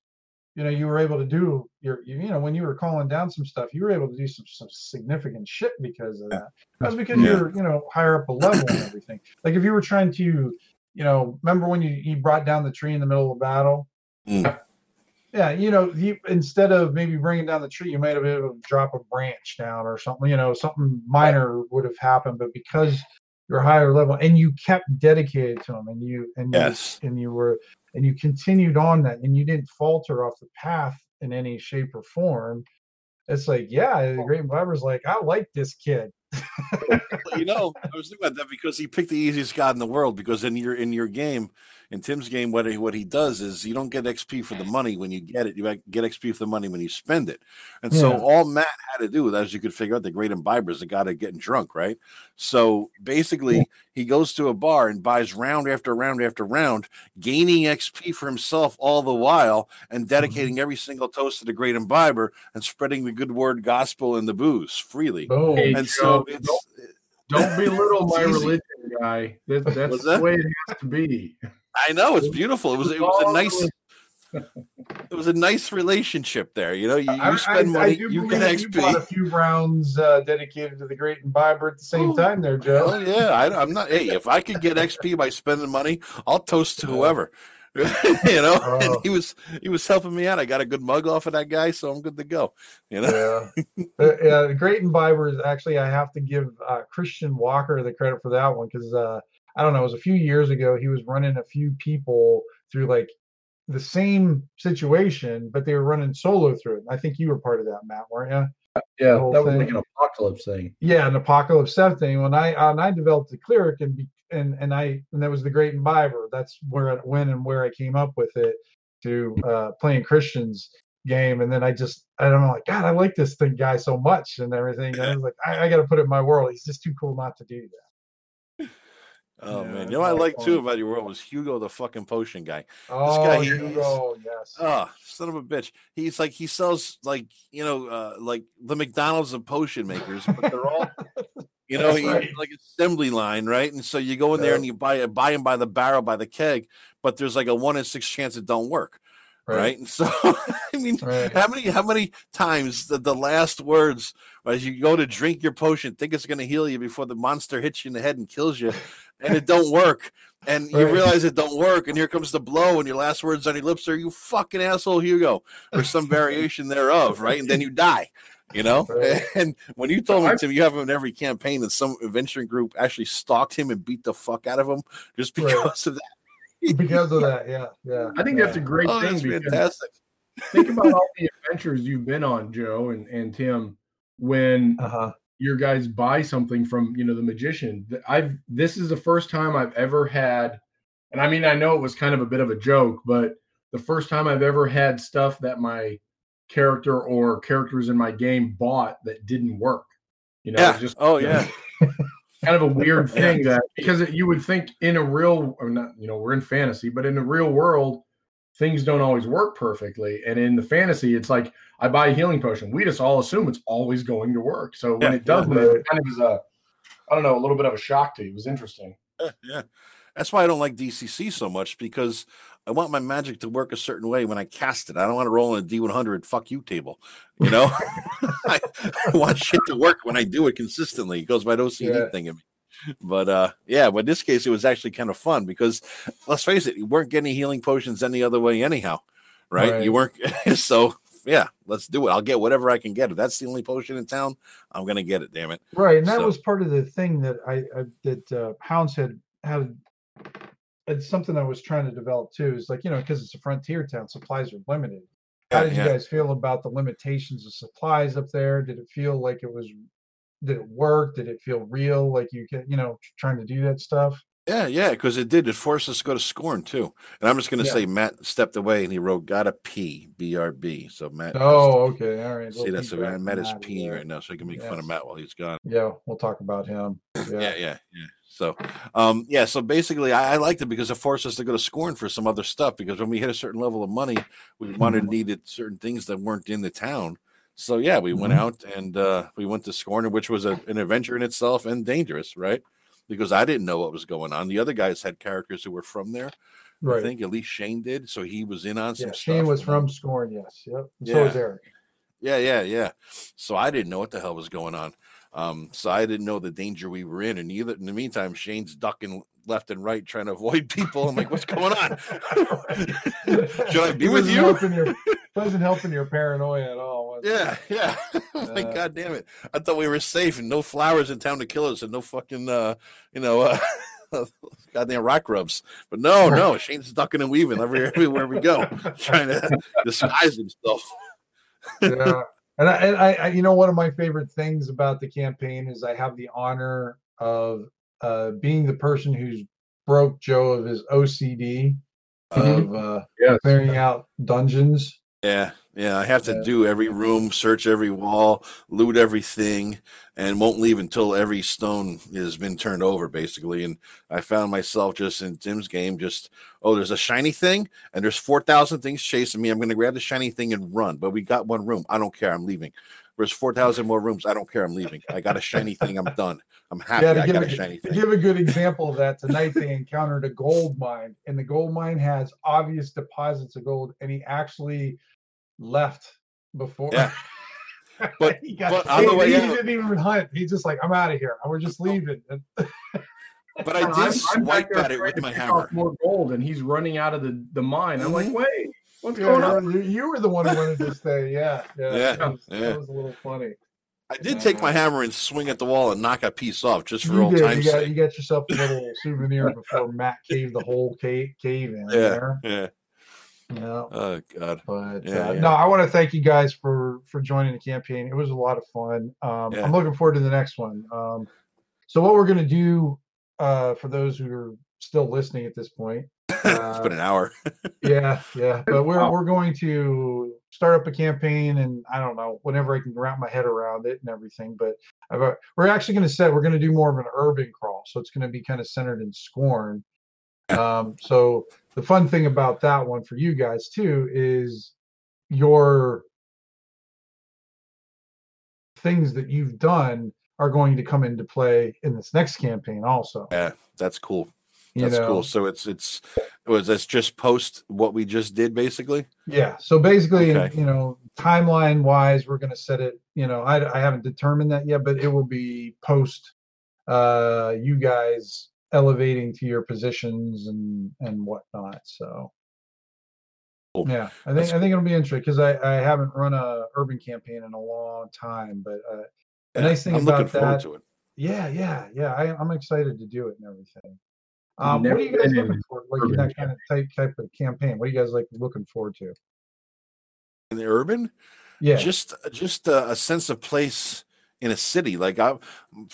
you know you were able to do your you, you know when you were calling down some stuff you were able to do some, some significant shit because of that. That's because Yeah. you're you know higher up a level and everything. Like if you were trying to you know remember when you, you brought down the tree in the middle of the battle? Mm. yeah you know you instead of maybe bringing down the tree you might have been able to drop a branch down or something you know something minor would have happened but because you're higher level and you kept dedicated to them and you and Yes. you, and you were and you continued on that and you didn't falter off the path in any shape or form it's like yeah the great imbiber's like i like this kid Well, you know, I was thinking about that because he picked the easiest god in the world. Because in your in your game, in Tim's game, what he, what he does is you don't get XP for the money when you get it. You get XP for the money when you spend it. And so all Matt had to do, as you could figure out, the great imbiber is the guy that getting drunk, right? So basically, he goes to a bar and buys round after round after round, gaining XP for himself all the while, and mm-hmm. dedicating every single toast to the great imbiber and spreading the good word gospel and the booze freely. Hey, And so It's Don't belittle my easy. religion, guy. That, that's the way it has to be. I know it's beautiful. It was it was a nice it was a nice relationship there. You know, you, you spend I, money, I you believe get you bought a few rounds uh, dedicated to the great and imbiber at the same Oh, time there joe Oh yeah, I, I'm not. Hey, if I could get XP by spending money, I'll toast to whoever. you know, and Oh. he was he was helping me out. I got a good mug off of that guy, so I'm good to go. You know, yeah. Uh, yeah, the Great Imbiber is actually I have to give uh, Christian Walker the credit for that one because uh, I don't know, it was a few years ago. He was running a few people through like the same situation, but they were running solo through it. I think you were part of that, Matt, weren't you? Yeah, whole that was like an apocalypse thing. Yeah, an apocalypse seven thing. When I and I developed the cleric and be, and and I and that was the Great Imbiber. That's where it when and where I came up with it to uh playing Christians game. And then I just I don't know, like God, I like this thing guy so much and everything. And I was like, I, I got to put it in my world. He's just too cool not to do that. Oh Yeah, man, you know what I not like too about your world was Hugo, the fucking potion guy. Oh, guy, he- Hugo, yes. Oh, son of a bitch. He's like he sells like you know uh, like the McDonald's of potion makers, but they're all you know he, right. like assembly line, right? And so you go in there Yeah. and you buy it, buy them by the barrel, by the keg, but there's like a one in six chance it don't work, right? And so I mean, Right. how many how many times the, the last words as you go to drink your potion, think it's going to heal you before the monster hits you in the head and kills you, and it don't work, and you realize it don't work, and here comes the blow, and your last words on your lips are "you fucking asshole, Hugo," or some variation thereof, right? And then you die. You know, Right. and when you told me, I- Tim, you have him in every campaign that some adventuring group actually stalked him and beat the fuck out of him just Right. because of that. Because of that, yeah, yeah. I think yeah. that's a great Oh, thing fantastic. think about all the adventures you've been on, Joe and, and Tim, when uh-huh. your guys buy something from you know the magician. I've this is the first time I've ever had, and I mean I know it was kind of a bit of a joke, but the first time I've ever had stuff that my character or characters in my game bought that didn't work. You know, Yeah. just Oh yeah. kind of a weird thing that because it, you would think in a real or not you know we're in fantasy but in the real world things don't always work perfectly and in the fantasy it's like i buy a healing potion we just all assume it's always going to work so when Yeah, it doesn't yeah. it kind of is a i don't know a little bit of a shock to you it was interesting Yeah, yeah. That's why I don't like DCC so much because I want my magic to work a certain way when I cast it. I don't want to roll in a D100 fuck you table. You know, I, I want shit to work when I do it consistently. It goes by OCD Yeah. thing in me. But uh, yeah, but in this case, it was actually kind of fun because let's face it, you weren't getting healing potions any other way, anyhow, right? You weren't. so yeah, let's do it. I'll get whatever I can get. If that's the only potion in town, I'm gonna get it. Damn it. Right, and that So- was part of the thing that I, I that uh, Hounds had had. It's something I was trying to develop too. Is like you know because it's a frontier town, supplies are limited. How Yeah, did you guys feel about the limitations of supplies up there? Did it feel like it was? Did it work? Did it feel real? Like you can you know trying to do that stuff? Yeah, yeah, because it did. It forced us to go to scorn too. And I'm just gonna Yeah. say Matt stepped away and he wrote gotta B R B. So Matt Oh, okay, all right. see little that's so feedback Matt is Matt peeing right now, so he can make fun of Matt while he's gone. Yeah, we'll talk about him. Yeah, Yeah, yeah, yeah. So um yeah, so basically I, I liked it because it forced us to go to scorn for some other stuff because when we hit a certain level of money, we wanted Mhm. needed certain things that weren't in the town. So yeah, we went Mhm. out and uh we went to scorn, which was a, an adventure in itself and dangerous, right? Because I didn't know what was going on. The other guys had characters who were from there. Right. I think at least Shane did, so he was in on some Yeah, stuff. Shane was from Scorn. Yes. Yep. And So was Eric. Yeah, yeah, yeah. So I didn't know what the hell was going on. Um, so I didn't know the danger we were in, and either in the meantime, Shane's ducking left and right trying to avoid people. I'm like, what's going on? Should I be with you? Your, wasn't helping your paranoia at all. Yeah, it? yeah. I'm like, Uh, God damn it. I thought we were safe and no flowers in town to kill us and no fucking uh, you know, uh goddamn rock rubs. But no, no, Shane's ducking and weaving every, everywhere we go, trying to disguise himself. yeah. And I, and I, I, you know, one of my favorite things about the campaign is I have the honor of uh, being the person who's broke Joe of his OCD of uh, yes clearing out dungeons. Yeah, yeah. I have to Yeah. do every room, search every wall, loot everything, and won't leave until every stone has been turned over, basically. And I found myself just in Tim's game, just oh, there's a shiny thing, and there's four thousand things chasing me. I'm going to grab the shiny thing and run. But we got one room. I don't care. I'm leaving. There's four thousand more rooms. I don't care. I'm leaving. I got a shiny thing. I'm done. I'm happy. Yeah, to I give, got a, a shiny to thing. give a good example of that, tonight they encountered a gold mine, and the gold mine has obvious deposits of gold, and he actually left before. Yeah. But- he got, but on the way he out- didn't even hunt. He's just like, I'm out of here. We're just leaving. But I I'm- I'm did swipe at it with my hammer. more gold and he's running out of the the mine i'm like Mhm. wait what's Yeah, going on you, you were the one who wanted to stay. Yeah, yeah, Yeah, that was, yeah. that was a little funny. I did take my hammer and swing at the wall and knock a piece off just for You old did. You got, sake. you got yourself a little souvenir before Matt caved the whole cave, cave in Yeah, there. yeah. Yeah. Oh god. But Yeah, uh, yeah. no, I want to thank you guys for for joining the campaign. It was a lot of fun. Um, Yeah. I'm looking forward to the next one. Um, so what we're gonna do uh, for those who are still listening at this point, it's uh, been an hour. yeah, yeah, but we're Wow. we're going to start up a campaign, and I don't know whenever I can wrap my head around it and everything. But I've, uh, we're actually going to set. We're going to do more of an urban crawl, so it's going to be kind of centered in Scorn. Um, so the fun thing about that one for you guys too is your things that you've done are going to come into play in this next campaign also. Yeah, that's cool. You That's know? cool. So it's it's was this just post what we just did basically? Yeah. So basically, Okay. you know, timeline wise, we're going to set it. You know, I, I haven't determined that yet, but it will be post uh you guys elevating to your positions and and whatnot. So Cool. yeah, I think That's I think it'll be interesting because I I haven't run a urban campaign in a long time, but uh, the Yeah, nice thing I'm about looking forward that, to it. yeah, yeah, yeah, I, I'm excited to do it and everything. Um, what are you guys looking for? Like in urban that kind of type type of campaign? What are you guys like looking forward to? In the urban, Yeah, just just a, a sense of place in a city. Like I,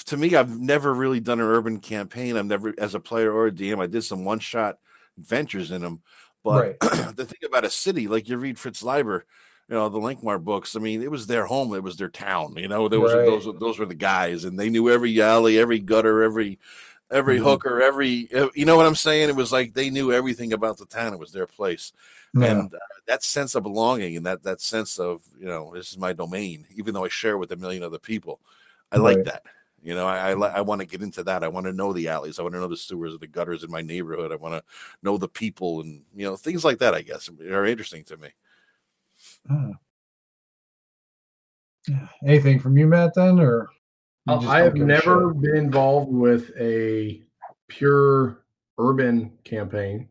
to me, I've never really done an urban campaign. I've never, as a player or a DM, I did some one shot adventures in them. But the thing about a city, like you read Fritz Leiber, you know the Lankhmar books. I mean, it was their home. It was their town. You know, there was Right. those those were the guys, and they knew every alley, every gutter, every every Mhm. hooker, every uh, you know what I'm saying. It was like they knew everything about the town. It was their place Yeah. and uh, that sense of belonging and that that sense of you know this is my domain even though i share it with a million other people i like that you know i i, I want to get into that i want to know the alleys i want to know the sewers of the gutters in my neighborhood i want to know the people and you know things like that i guess are interesting to me. Yeah. Anything from you, Matt? Then, or Uh, Oh, I have never been involved with a pure urban campaign.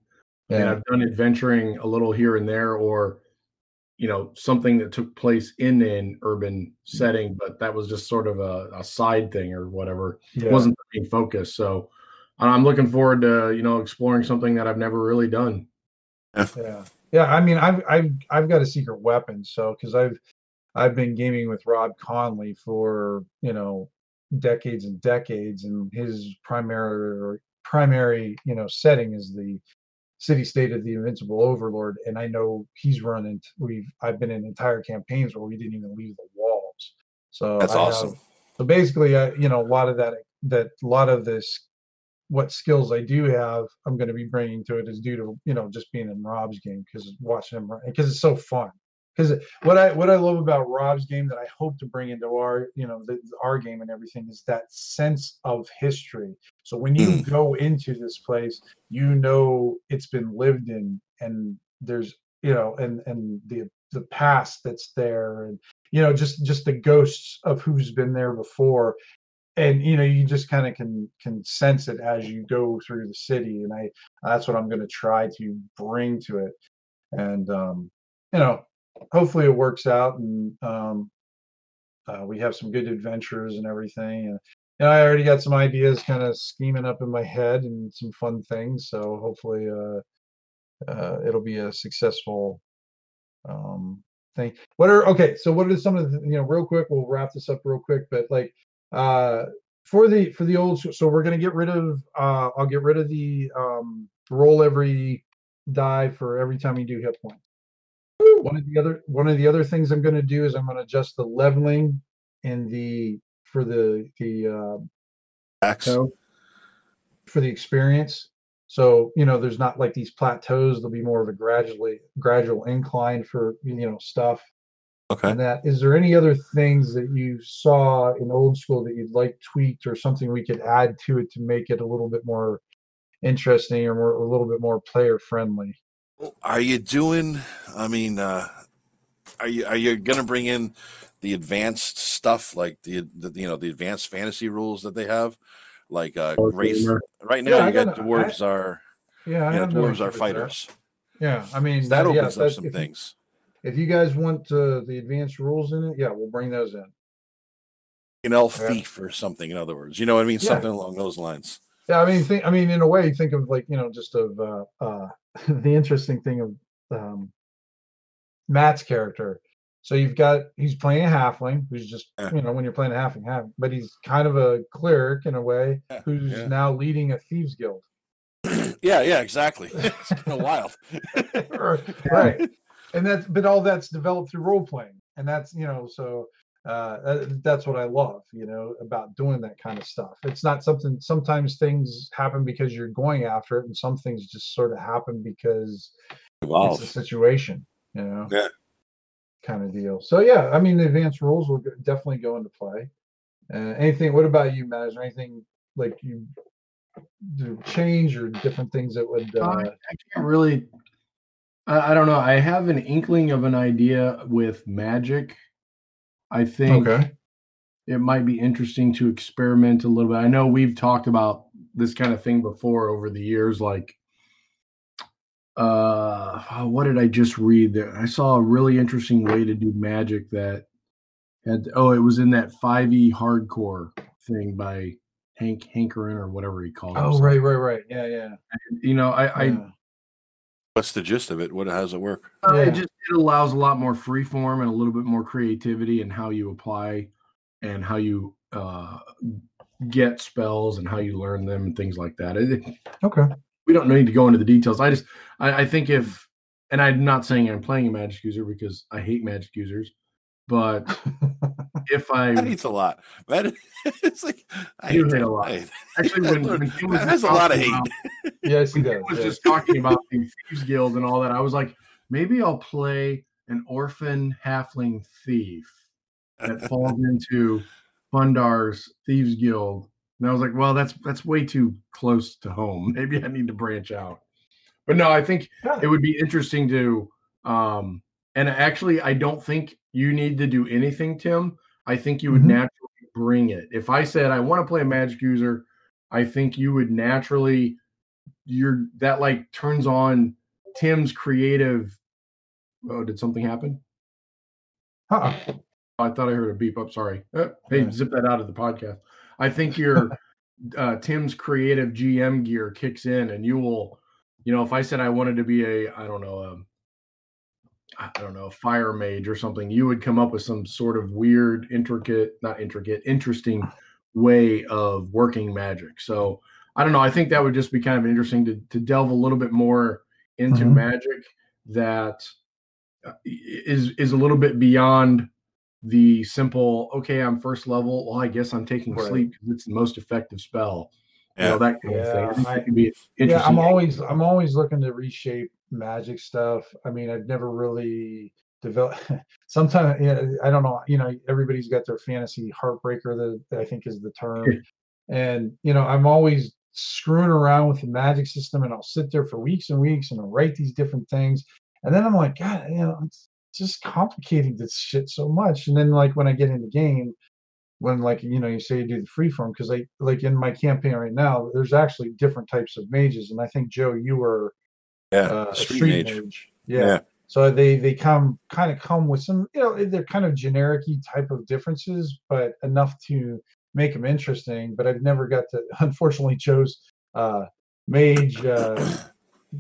I mean, I've done adventuring a little here and there, or you know, something that took place in an urban setting, but that was just sort of a, a side thing or whatever. yeah. It wasn't the main focus. So I'm looking forward to you know exploring something that I've never really done. Yeah. Yeah. I mean, I've I've I've got a secret weapon, so because I've I've been gaming with Rob Conley for you know decades and decades, and his primary primary you know setting is the city state of the invincible overlord and i know he's run into we've i've been in entire campaigns where we didn't even leave the walls. So that's I have- awesome. So basically I, you know a lot of that that a lot of this what skills i do have i'm going to be bringing to it is due to you know just being in rob's game because watching him because it's so fun because what i what i love about rob's game that i hope to bring into our you know the, our game and everything is that sense of history. So when you Mm. go into this place you know it's been lived in and there's you know and and the the past that's there and you know just just the ghosts of who's been there before. And you know you just kind of can can sense it as you go through the city and i that's what i'm going to try to bring to it. And um you know hopefully it works out and um uh, we have some good adventures and everything and, and i already got some ideas kind of scheming up in my head and some fun things so hopefully uh uh, it'll be a successful um, thing. What are okay? So what are some of the you know real quick? We'll wrap this up real quick, but like uh, for the for the old, so we're gonna get rid of. Uh, I'll get rid of the um, roll every die for every time you do hit point. One of the other one of the other things I'm gonna do is I'm gonna adjust the leveling in the for the the uh, Axe. So for the experience. So you know, there's not like these plateaus. There'll be more of a gradually gradual incline for you know stuff. okay And that is there any other things that you saw in old school that you'd like tweaked or something we could add to it to make it a little bit more interesting or more a little bit more player friendly? Are you doing i mean uh are you are you gonna bring in the advanced stuff like the, the you know the advanced fantasy rules that they have like uh Or race gamer. right now Yeah, you got got- dwarves are Yeah, I you know have dwarves issue are with that. fighters Yeah, I mean So that that- yeah, opens up some if things If you guys want uh, the advanced rules in it, yeah, we'll bring those in. an elf yeah. thief or something. In other words, you know what I mean? Yeah. Something along those lines. Yeah, I mean, think, I mean, in a way, think of like you know, just of uh, uh, the interesting thing of um, Matt's character. So you've got he's playing a halfling who's just yeah. you know when you're playing a halfling, half, but he's kind of a cleric in a way yeah. who's yeah. now leading a thieves guild. yeah, yeah, exactly. it's kind of wild, right? And that's but all that's developed through role playing, and that's you know so uh, that's what I love, you know, about doing that kind of stuff. It's not something. Sometimes things happen because you're going after it, and some things just sort of happen because Evolve. it's a situation, you know. Yeah. Kind of deal. So yeah, I mean, the advanced rules will definitely go into play. Uh, anything? What about you, Matt? Is there anything like you do change or different things that would? Uh, I, I can't really. I, I don't know. I have an inkling of an idea with magic I think okay. it might be interesting to experiment a little bit. I know we've talked about this kind of thing before over the years, like uh what did I just read there? I saw a really interesting way to do magic that had oh, it was in that 5e hardcore thing by Hank Hankerin or whatever he called it. Oh, right, right, right. Yeah, yeah. And, you know, I, yeah. I What's the gist of it? What how does it work? Uh, yeah. It just it allows a lot more free form and a little bit more creativity in how you apply and how you uh, get spells and how you learn them and things like that. It, okay. We don't need to go into the details. I just I, I think if and I'm not saying I'm playing a magic user because I hate magic users, but if I that eats a lot. That it's like I hate, hate a lot. Actually, when, when he was that's a lot of hate. About, yes, he does. was yeah. just talking about the thieves guild and all that. I was like, maybe I'll play an orphan halfling thief that falls into Fundar's thieves guild. And I was like, well, that's that's way too close to home. Maybe I need to branch out. But no, I think yeah. it would be interesting to um and actually I don't think you need to do anything, Tim. I think you would mm-hmm. naturally bring it. If I said I want to play a magic user, I think you would naturally you're that like turns on Tim's creative. Oh, did something happen? Huh. I thought I heard a beep up. Sorry. Uh, hey, zip that out of the podcast. I think your uh, Tim's creative GM gear kicks in, and you will, you know, if I said I wanted to be a, I don't know, a I don't know, fire mage or something, you would come up with some sort of weird, intricate, not intricate, interesting way of working magic. So I don't know. I think that would just be kind of interesting to, to delve a little bit more into mm-hmm. magic that uh, is is a little bit beyond the simple okay i'm first level well i guess i'm taking right. sleep because it's the most effective spell yeah. you know that kind yeah, of thing I, yeah i'm always i'm always looking to reshape magic stuff. I mean, I've never really developed. Sometimes, you know, I don't know. You know, everybody's got their fantasy heartbreaker that I think is the term, and you know, I'm always screwing around with the magic system, and I'll sit there for weeks and weeks and I'll write these different things, and then I'm like, God, you know, it's just complicating this shit so much. And then, like when I get in the game, when like you know you say you do the freeform because I like in my campaign right now, there's actually different types of mages, and I think Joe, you were yeah, uh, street, street mage. mage. Yeah. yeah. So they they come kind of come with some you know they're kind of generic type of differences, but enough to make them interesting. But I've never got to. Unfortunately, chose uh, mage. Uh,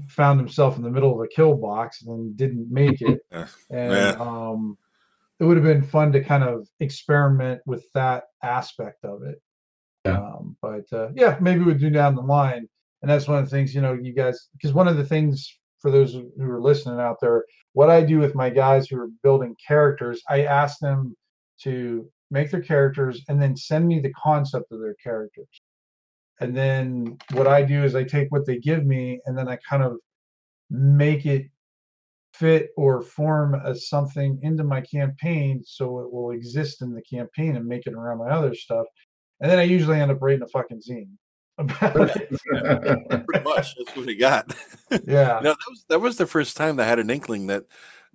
found himself in the middle of a kill box and didn't make it. and yeah. um, it would have been fun to kind of experiment with that aspect of it. Yeah. Um, but uh, yeah, maybe we'll do down the line and that's one of the things you know you guys because one of the things for those who are listening out there what i do with my guys who are building characters i ask them to make their characters and then send me the concept of their characters and then what i do is i take what they give me and then i kind of make it fit or form as something into my campaign so it will exist in the campaign and make it around my other stuff and then i usually end up writing a fucking zine about. Pretty much, that's what he got. Yeah. no, that was that was the first time I had an inkling that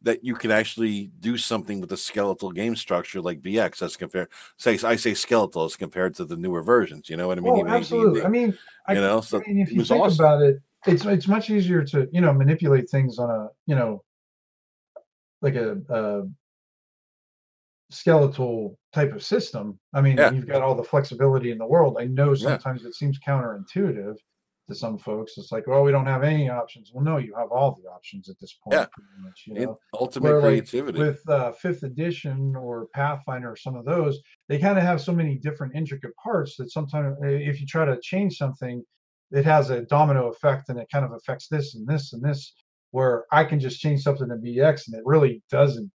that you can actually do something with a skeletal game structure like BX as compared say I say skeletal as compared to the newer versions. You know what I mean? Oh, absolutely. I mean, you know, so I mean, if you think awesome. about it, it's it's much easier to you know manipulate things on a you know like a, a skeletal type of system. I mean, Yeah. you've got all the flexibility in the world. I know Yeah. sometimes it seems counterintuitive to some folks. It's like, well, we don't have any options. Well, no, you have all the options at this point. Yeah. Pretty much, you know? ultimate Where, like, creativity. with uh, fifth edition or pathfinder or some of those they kind of have so many different intricate parts that sometimes uh, if you try to change something it has a domino effect and it kind of affects this and this and this where i can just change something to bx and it really doesn't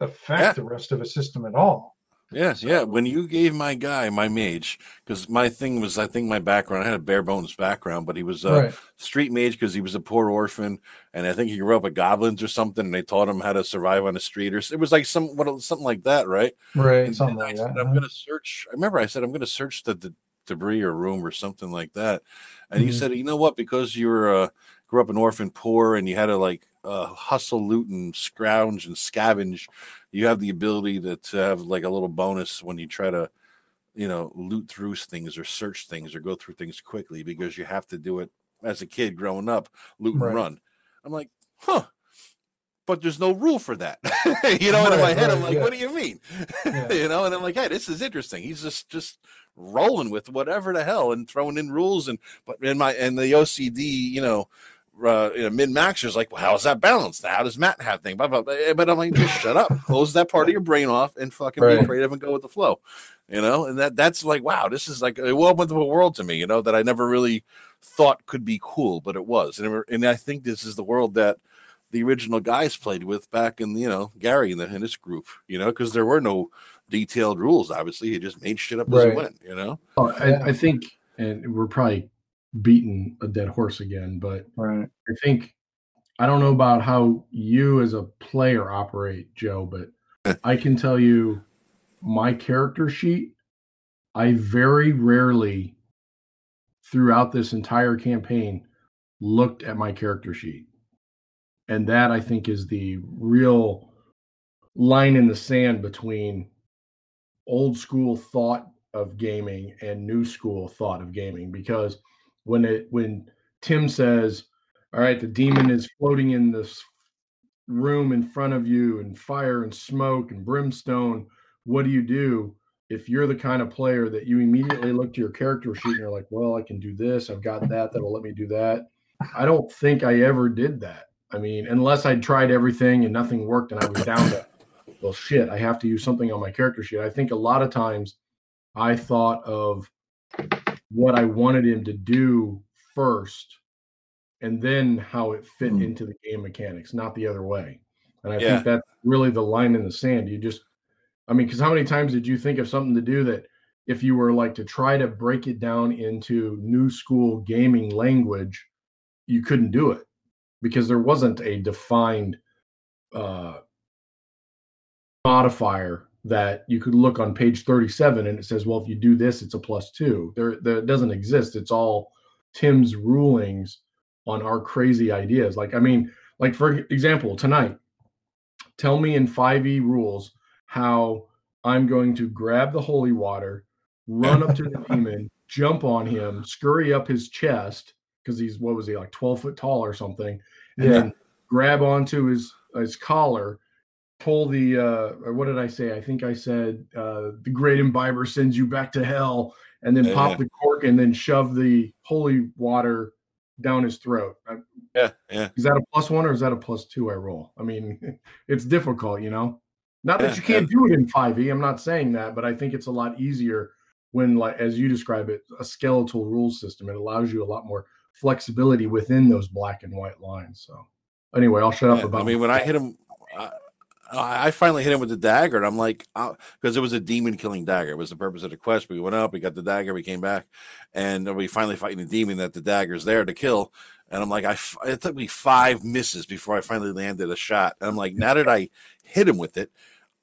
affect Yeah. the rest of a system at all Yeah, yeah. When you gave my guy my mage, because my thing was, I think my background, I had a bare bones background, but he was a right street mage because he was a poor orphan, and I think he grew up with goblins or something, and they taught him how to survive on the street, or it was like some what something like that, right? right And, something and I like said, that I'm going to search. I remember I said I'm going to search the, the debris or room or something like that, and he Mhm. said, you know what? Because you're uh, grew up an orphan, poor, and you had to like uh, hustle, loot, and scrounge and scavenge, you have the ability to, to have like a little bonus when you try to, you know, loot through things or search things or go through things quickly because you have to do it as a kid growing up, loot and run. I'm like, huh. But there's no rule for that. you know, and in my Right, head, I'm like, yeah. what do you mean? Yeah. you know, and I'm like, hey, this is interesting. He's just just rolling with whatever the hell and throwing in rules and but in my and the OCD, you know, uh, you know, min maxers like, well, how is that balanced? How does Matt have thing? Blah, blah, blah. But I'm like, just shut up, close that part of your brain off, and fucking be Right. creative and go with the flow. You know, and that that's like, wow, this is like it opened up a world to me. You know, that I never really thought could be cool, but it was, and it- and I think this is the world that the original guys played with back in you know Gary and, the, and his group. You know, because there were no detailed rules. Obviously, he just made shit up as he went. You know, Oh, I, I think, and we're probably beating a dead horse again, but right I think I don't know about how you as a player operate, Joe, but I can tell you my character sheet. I very rarely, throughout this entire campaign, looked at my character sheet, and that I think is the real line in the sand between old school thought of gaming and new school thought of gaming because when it when Tim says, "All right, the demon is floating in this room in front of you, and fire and smoke and brimstone. What do you do?" If you're the kind of player that you immediately look to your character sheet and you're like, "Well, I can do this. I've got that. That'll let me do that." I don't think I ever did that. I mean, unless I'd tried everything and nothing worked, and I was down to, well, shit, I have to use something on my character sheet. I think a lot of times I thought of what I wanted him to do first and then how it fit Hmm. into the game mechanics, not the other way. And I Yeah. think that's really the line in the sand. You just, I mean, because how many times did you think of something to do that if you were like to try to break it down into new school gaming language, you couldn't do it because there wasn't a defined uh, modifier that you could look on page 37 and it says, well, if you do this, it's a plus two. There, there it doesn't exist. It's all Tim's rulings on our crazy ideas. Like, I mean, like for example, tonight, tell me in 5e rules how I'm going to grab the holy water, run up to the demon, jump on him, scurry up his chest because he's what was he like 12 foot tall or something, and Yeah. then grab onto his his collar, pull the uh what did I say? I think I said uh the great imbiber sends you back to hell, and then Yeah. pop the cork and then shove the holy water down his throat. Uh, yeah, yeah. Is that a plus one or is that a plus two I roll? I mean, it's difficult, you know. Not that Yeah, you can't do it in 5e. I'm not saying that, but I think it's a lot easier when, like as you describe it, a skeletal rule system. It allows you a lot more flexibility within those black and white lines. So anyway, I'll shut up Yeah, about I mean, when I hit him, I, I finally hit him with the dagger, and I'm like, because it was a demon killing dagger. It was the purpose of the quest. We went up, we got the dagger, we came back, and we finally fighting the demon that the dagger's there to kill. And I'm like, I it took me five misses before I finally landed a shot. And I'm like, now that I hit him with it,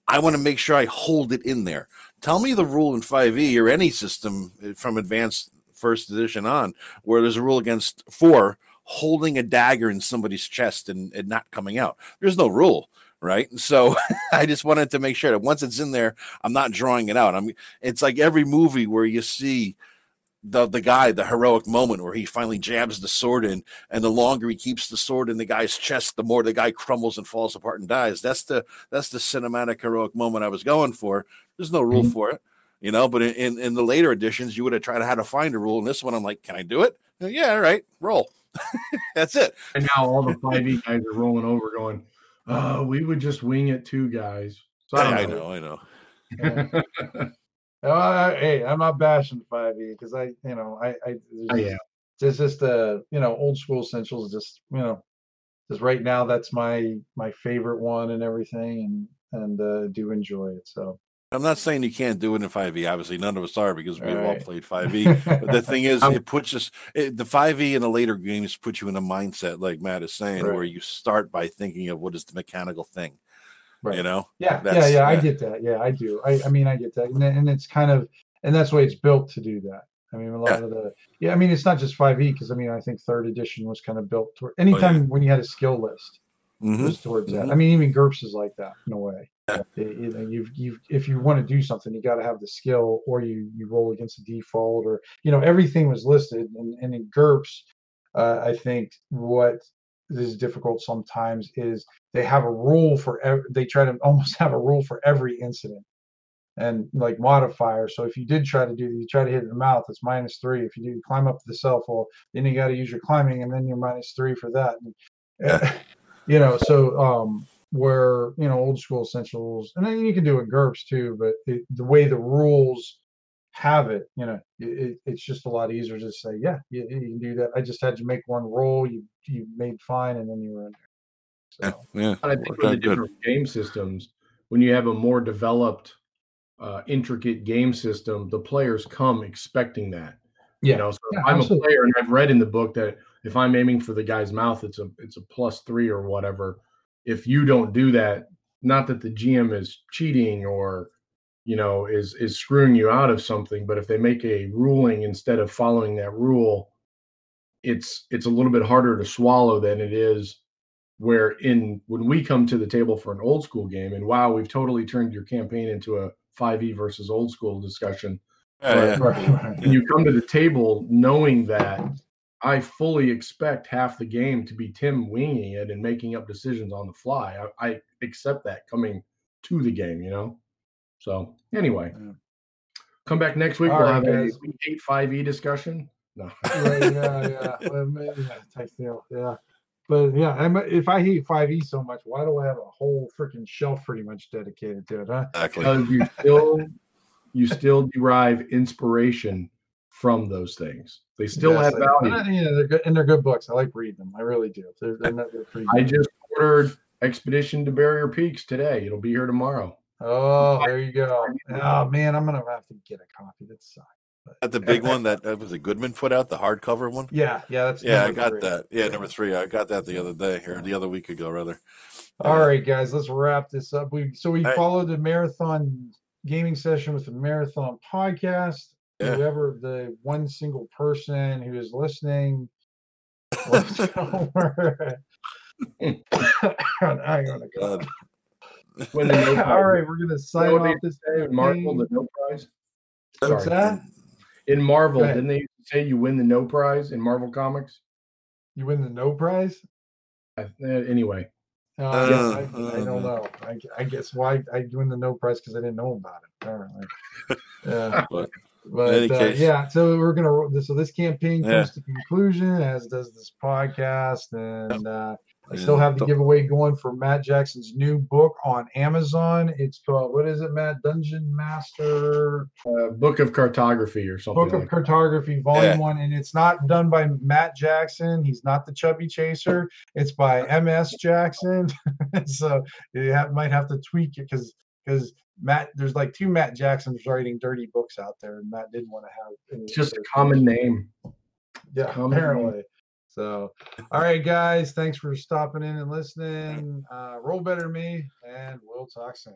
I want to make sure I hold it in there. Tell me the rule in 5e or any system uh, from advanced first edition on where there's a rule against four holding a dagger in somebody's chest and, and not coming out. There's no rule, right? So I just wanted to make sure that once it's in there, I'm not drawing it out. I'm it's like every movie where you see the the guy, the heroic moment where he finally jabs the sword in, and the longer he keeps the sword in the guy's chest, the more the guy crumbles and falls apart and dies. That's the that's the cinematic heroic moment I was going for. There's no rule mm-hmm. for it, you know. But in, in, the later editions, you would have tried to how to find a rule. In this one, I'm like, can I do it? Yeah, all right, roll. that's it. And now all the five E guys are rolling over, going, uh, "We would just wing it too, guys." So I, I know, I know. Yeah. Uh, hey, I'm not bashing 5e because I, you know, I, I, oh, yeah, it's just uh, you know, Old-School Essentials. Just you know, just right now, that's my my favorite one and everything, and and uh, do enjoy it. So I'm not saying you can't do it in 5e. Obviously, none of us are because we've all, all played 5e. but the thing is, it puts us it, the 5e in the later games put you in a mindset, like Matt is saying, right. where you start by thinking of what is the mechanical thing. Right. You know? Yeah, yeah, yeah, yeah, I get that. Yeah, I do. I, I mean, I get that, and, and it's kind of, and that's why it's built to do that. I mean, a lot yeah. of the, yeah, I mean, it's not just 5e because I mean, I think third edition was kind of built toward anytime oh, yeah. when you had a skill list mm-hmm. was towards mm-hmm. that. I mean, even GURPS is like that in a way. It, you know, you've, you've, if you want to do something, you got to have the skill, or you you roll against the default, or you know, everything was listed, and, and in GURPS, uh, I think what is difficult sometimes is they have a rule for ev- they try to almost have a rule for every incident and like modifier. So if you did try to do you try to hit the mouth, it's minus three. If you do climb up the cell phone, then you got to use your climbing, and then you're minus three for that. And, you know, so um, where you know Old-School Essentials, and then you can do it GURPS too. But it, the way the rules have it, you know, it, it's just a lot easier to say, yeah, you, you, can do that. I just had to make one roll. You you made fine, and then you were in there. So, yeah, yeah. I think with the different game systems, when you have a more developed, uh, intricate game system, the players come expecting that. Yeah. You know, so yeah, I'm absolutely. a player, and I've read in the book that if I'm aiming for the guy's mouth, it's a it's a plus three or whatever. If you don't do that, not that the GM is cheating or you know is is screwing you out of something but if they make a ruling instead of following that rule it's it's a little bit harder to swallow than it is where in when we come to the table for an old school game and wow we've totally turned your campaign into a 5e versus old school discussion yeah, yeah. when you come to the table knowing that i fully expect half the game to be tim winging it and making up decisions on the fly i, I accept that coming to the game you know so anyway, yeah. come back next week. All we'll right, have guys. a eight five E discussion. No. right, yeah, yeah. Well, yeah. Yeah. But yeah, I'm, if I hate 5e so much, why do I have a whole freaking shelf pretty much dedicated to it? Huh? Exactly. Because you still you still derive inspiration from those things. They still yes, have value. yeah, they're good, and they're good books. I like reading them. I really do. They're, they're, they're pretty. I just ordered Expedition to Barrier Peaks today. It'll be here tomorrow. Oh, there you go. Oh man, I'm gonna have to get a copy. That sucks. That the big one that, that was a Goodman put out, the hardcover one. Yeah, yeah, that's yeah. I got three. that. Yeah, number three. I got that the other day or the other week ago, rather. All uh, right, guys, let's wrap this up. We so we followed the marathon gaming session with the marathon podcast. Yeah. Whoever the one single person who is listening, over. I'm gonna go. The no All right, we're gonna sign off this day. In Marvel, the no prize. What's that? In Marvel, didn't they say you win the no prize in Marvel Comics? You win the no prize. Uh, anyway. Uh, uh, I, I, don't know. I, I, guess why I win the no prize because I didn't know about it. Apparently. Yeah. But, but uh, yeah, so we're gonna so this campaign comes yeah. to conclusion, as does this podcast, and uh, I still have the giveaway going for Matt Jackson's new book on Amazon. It's called what is it, Matt? Dungeon Master uh, Book of Cartography or something. Book of Cartography, Volume yeah. One, and it's not done by Matt Jackson. He's not the Chubby Chaser. It's by M.S. Jackson. so you have, might have to tweak it because because Matt, there's like two Matt Jacksons writing dirty books out there, and Matt didn't want to have. It's just a common name. Yeah, common apparently. Name. So, all right, guys, thanks for stopping in and listening. Uh, roll better me, and we'll talk soon.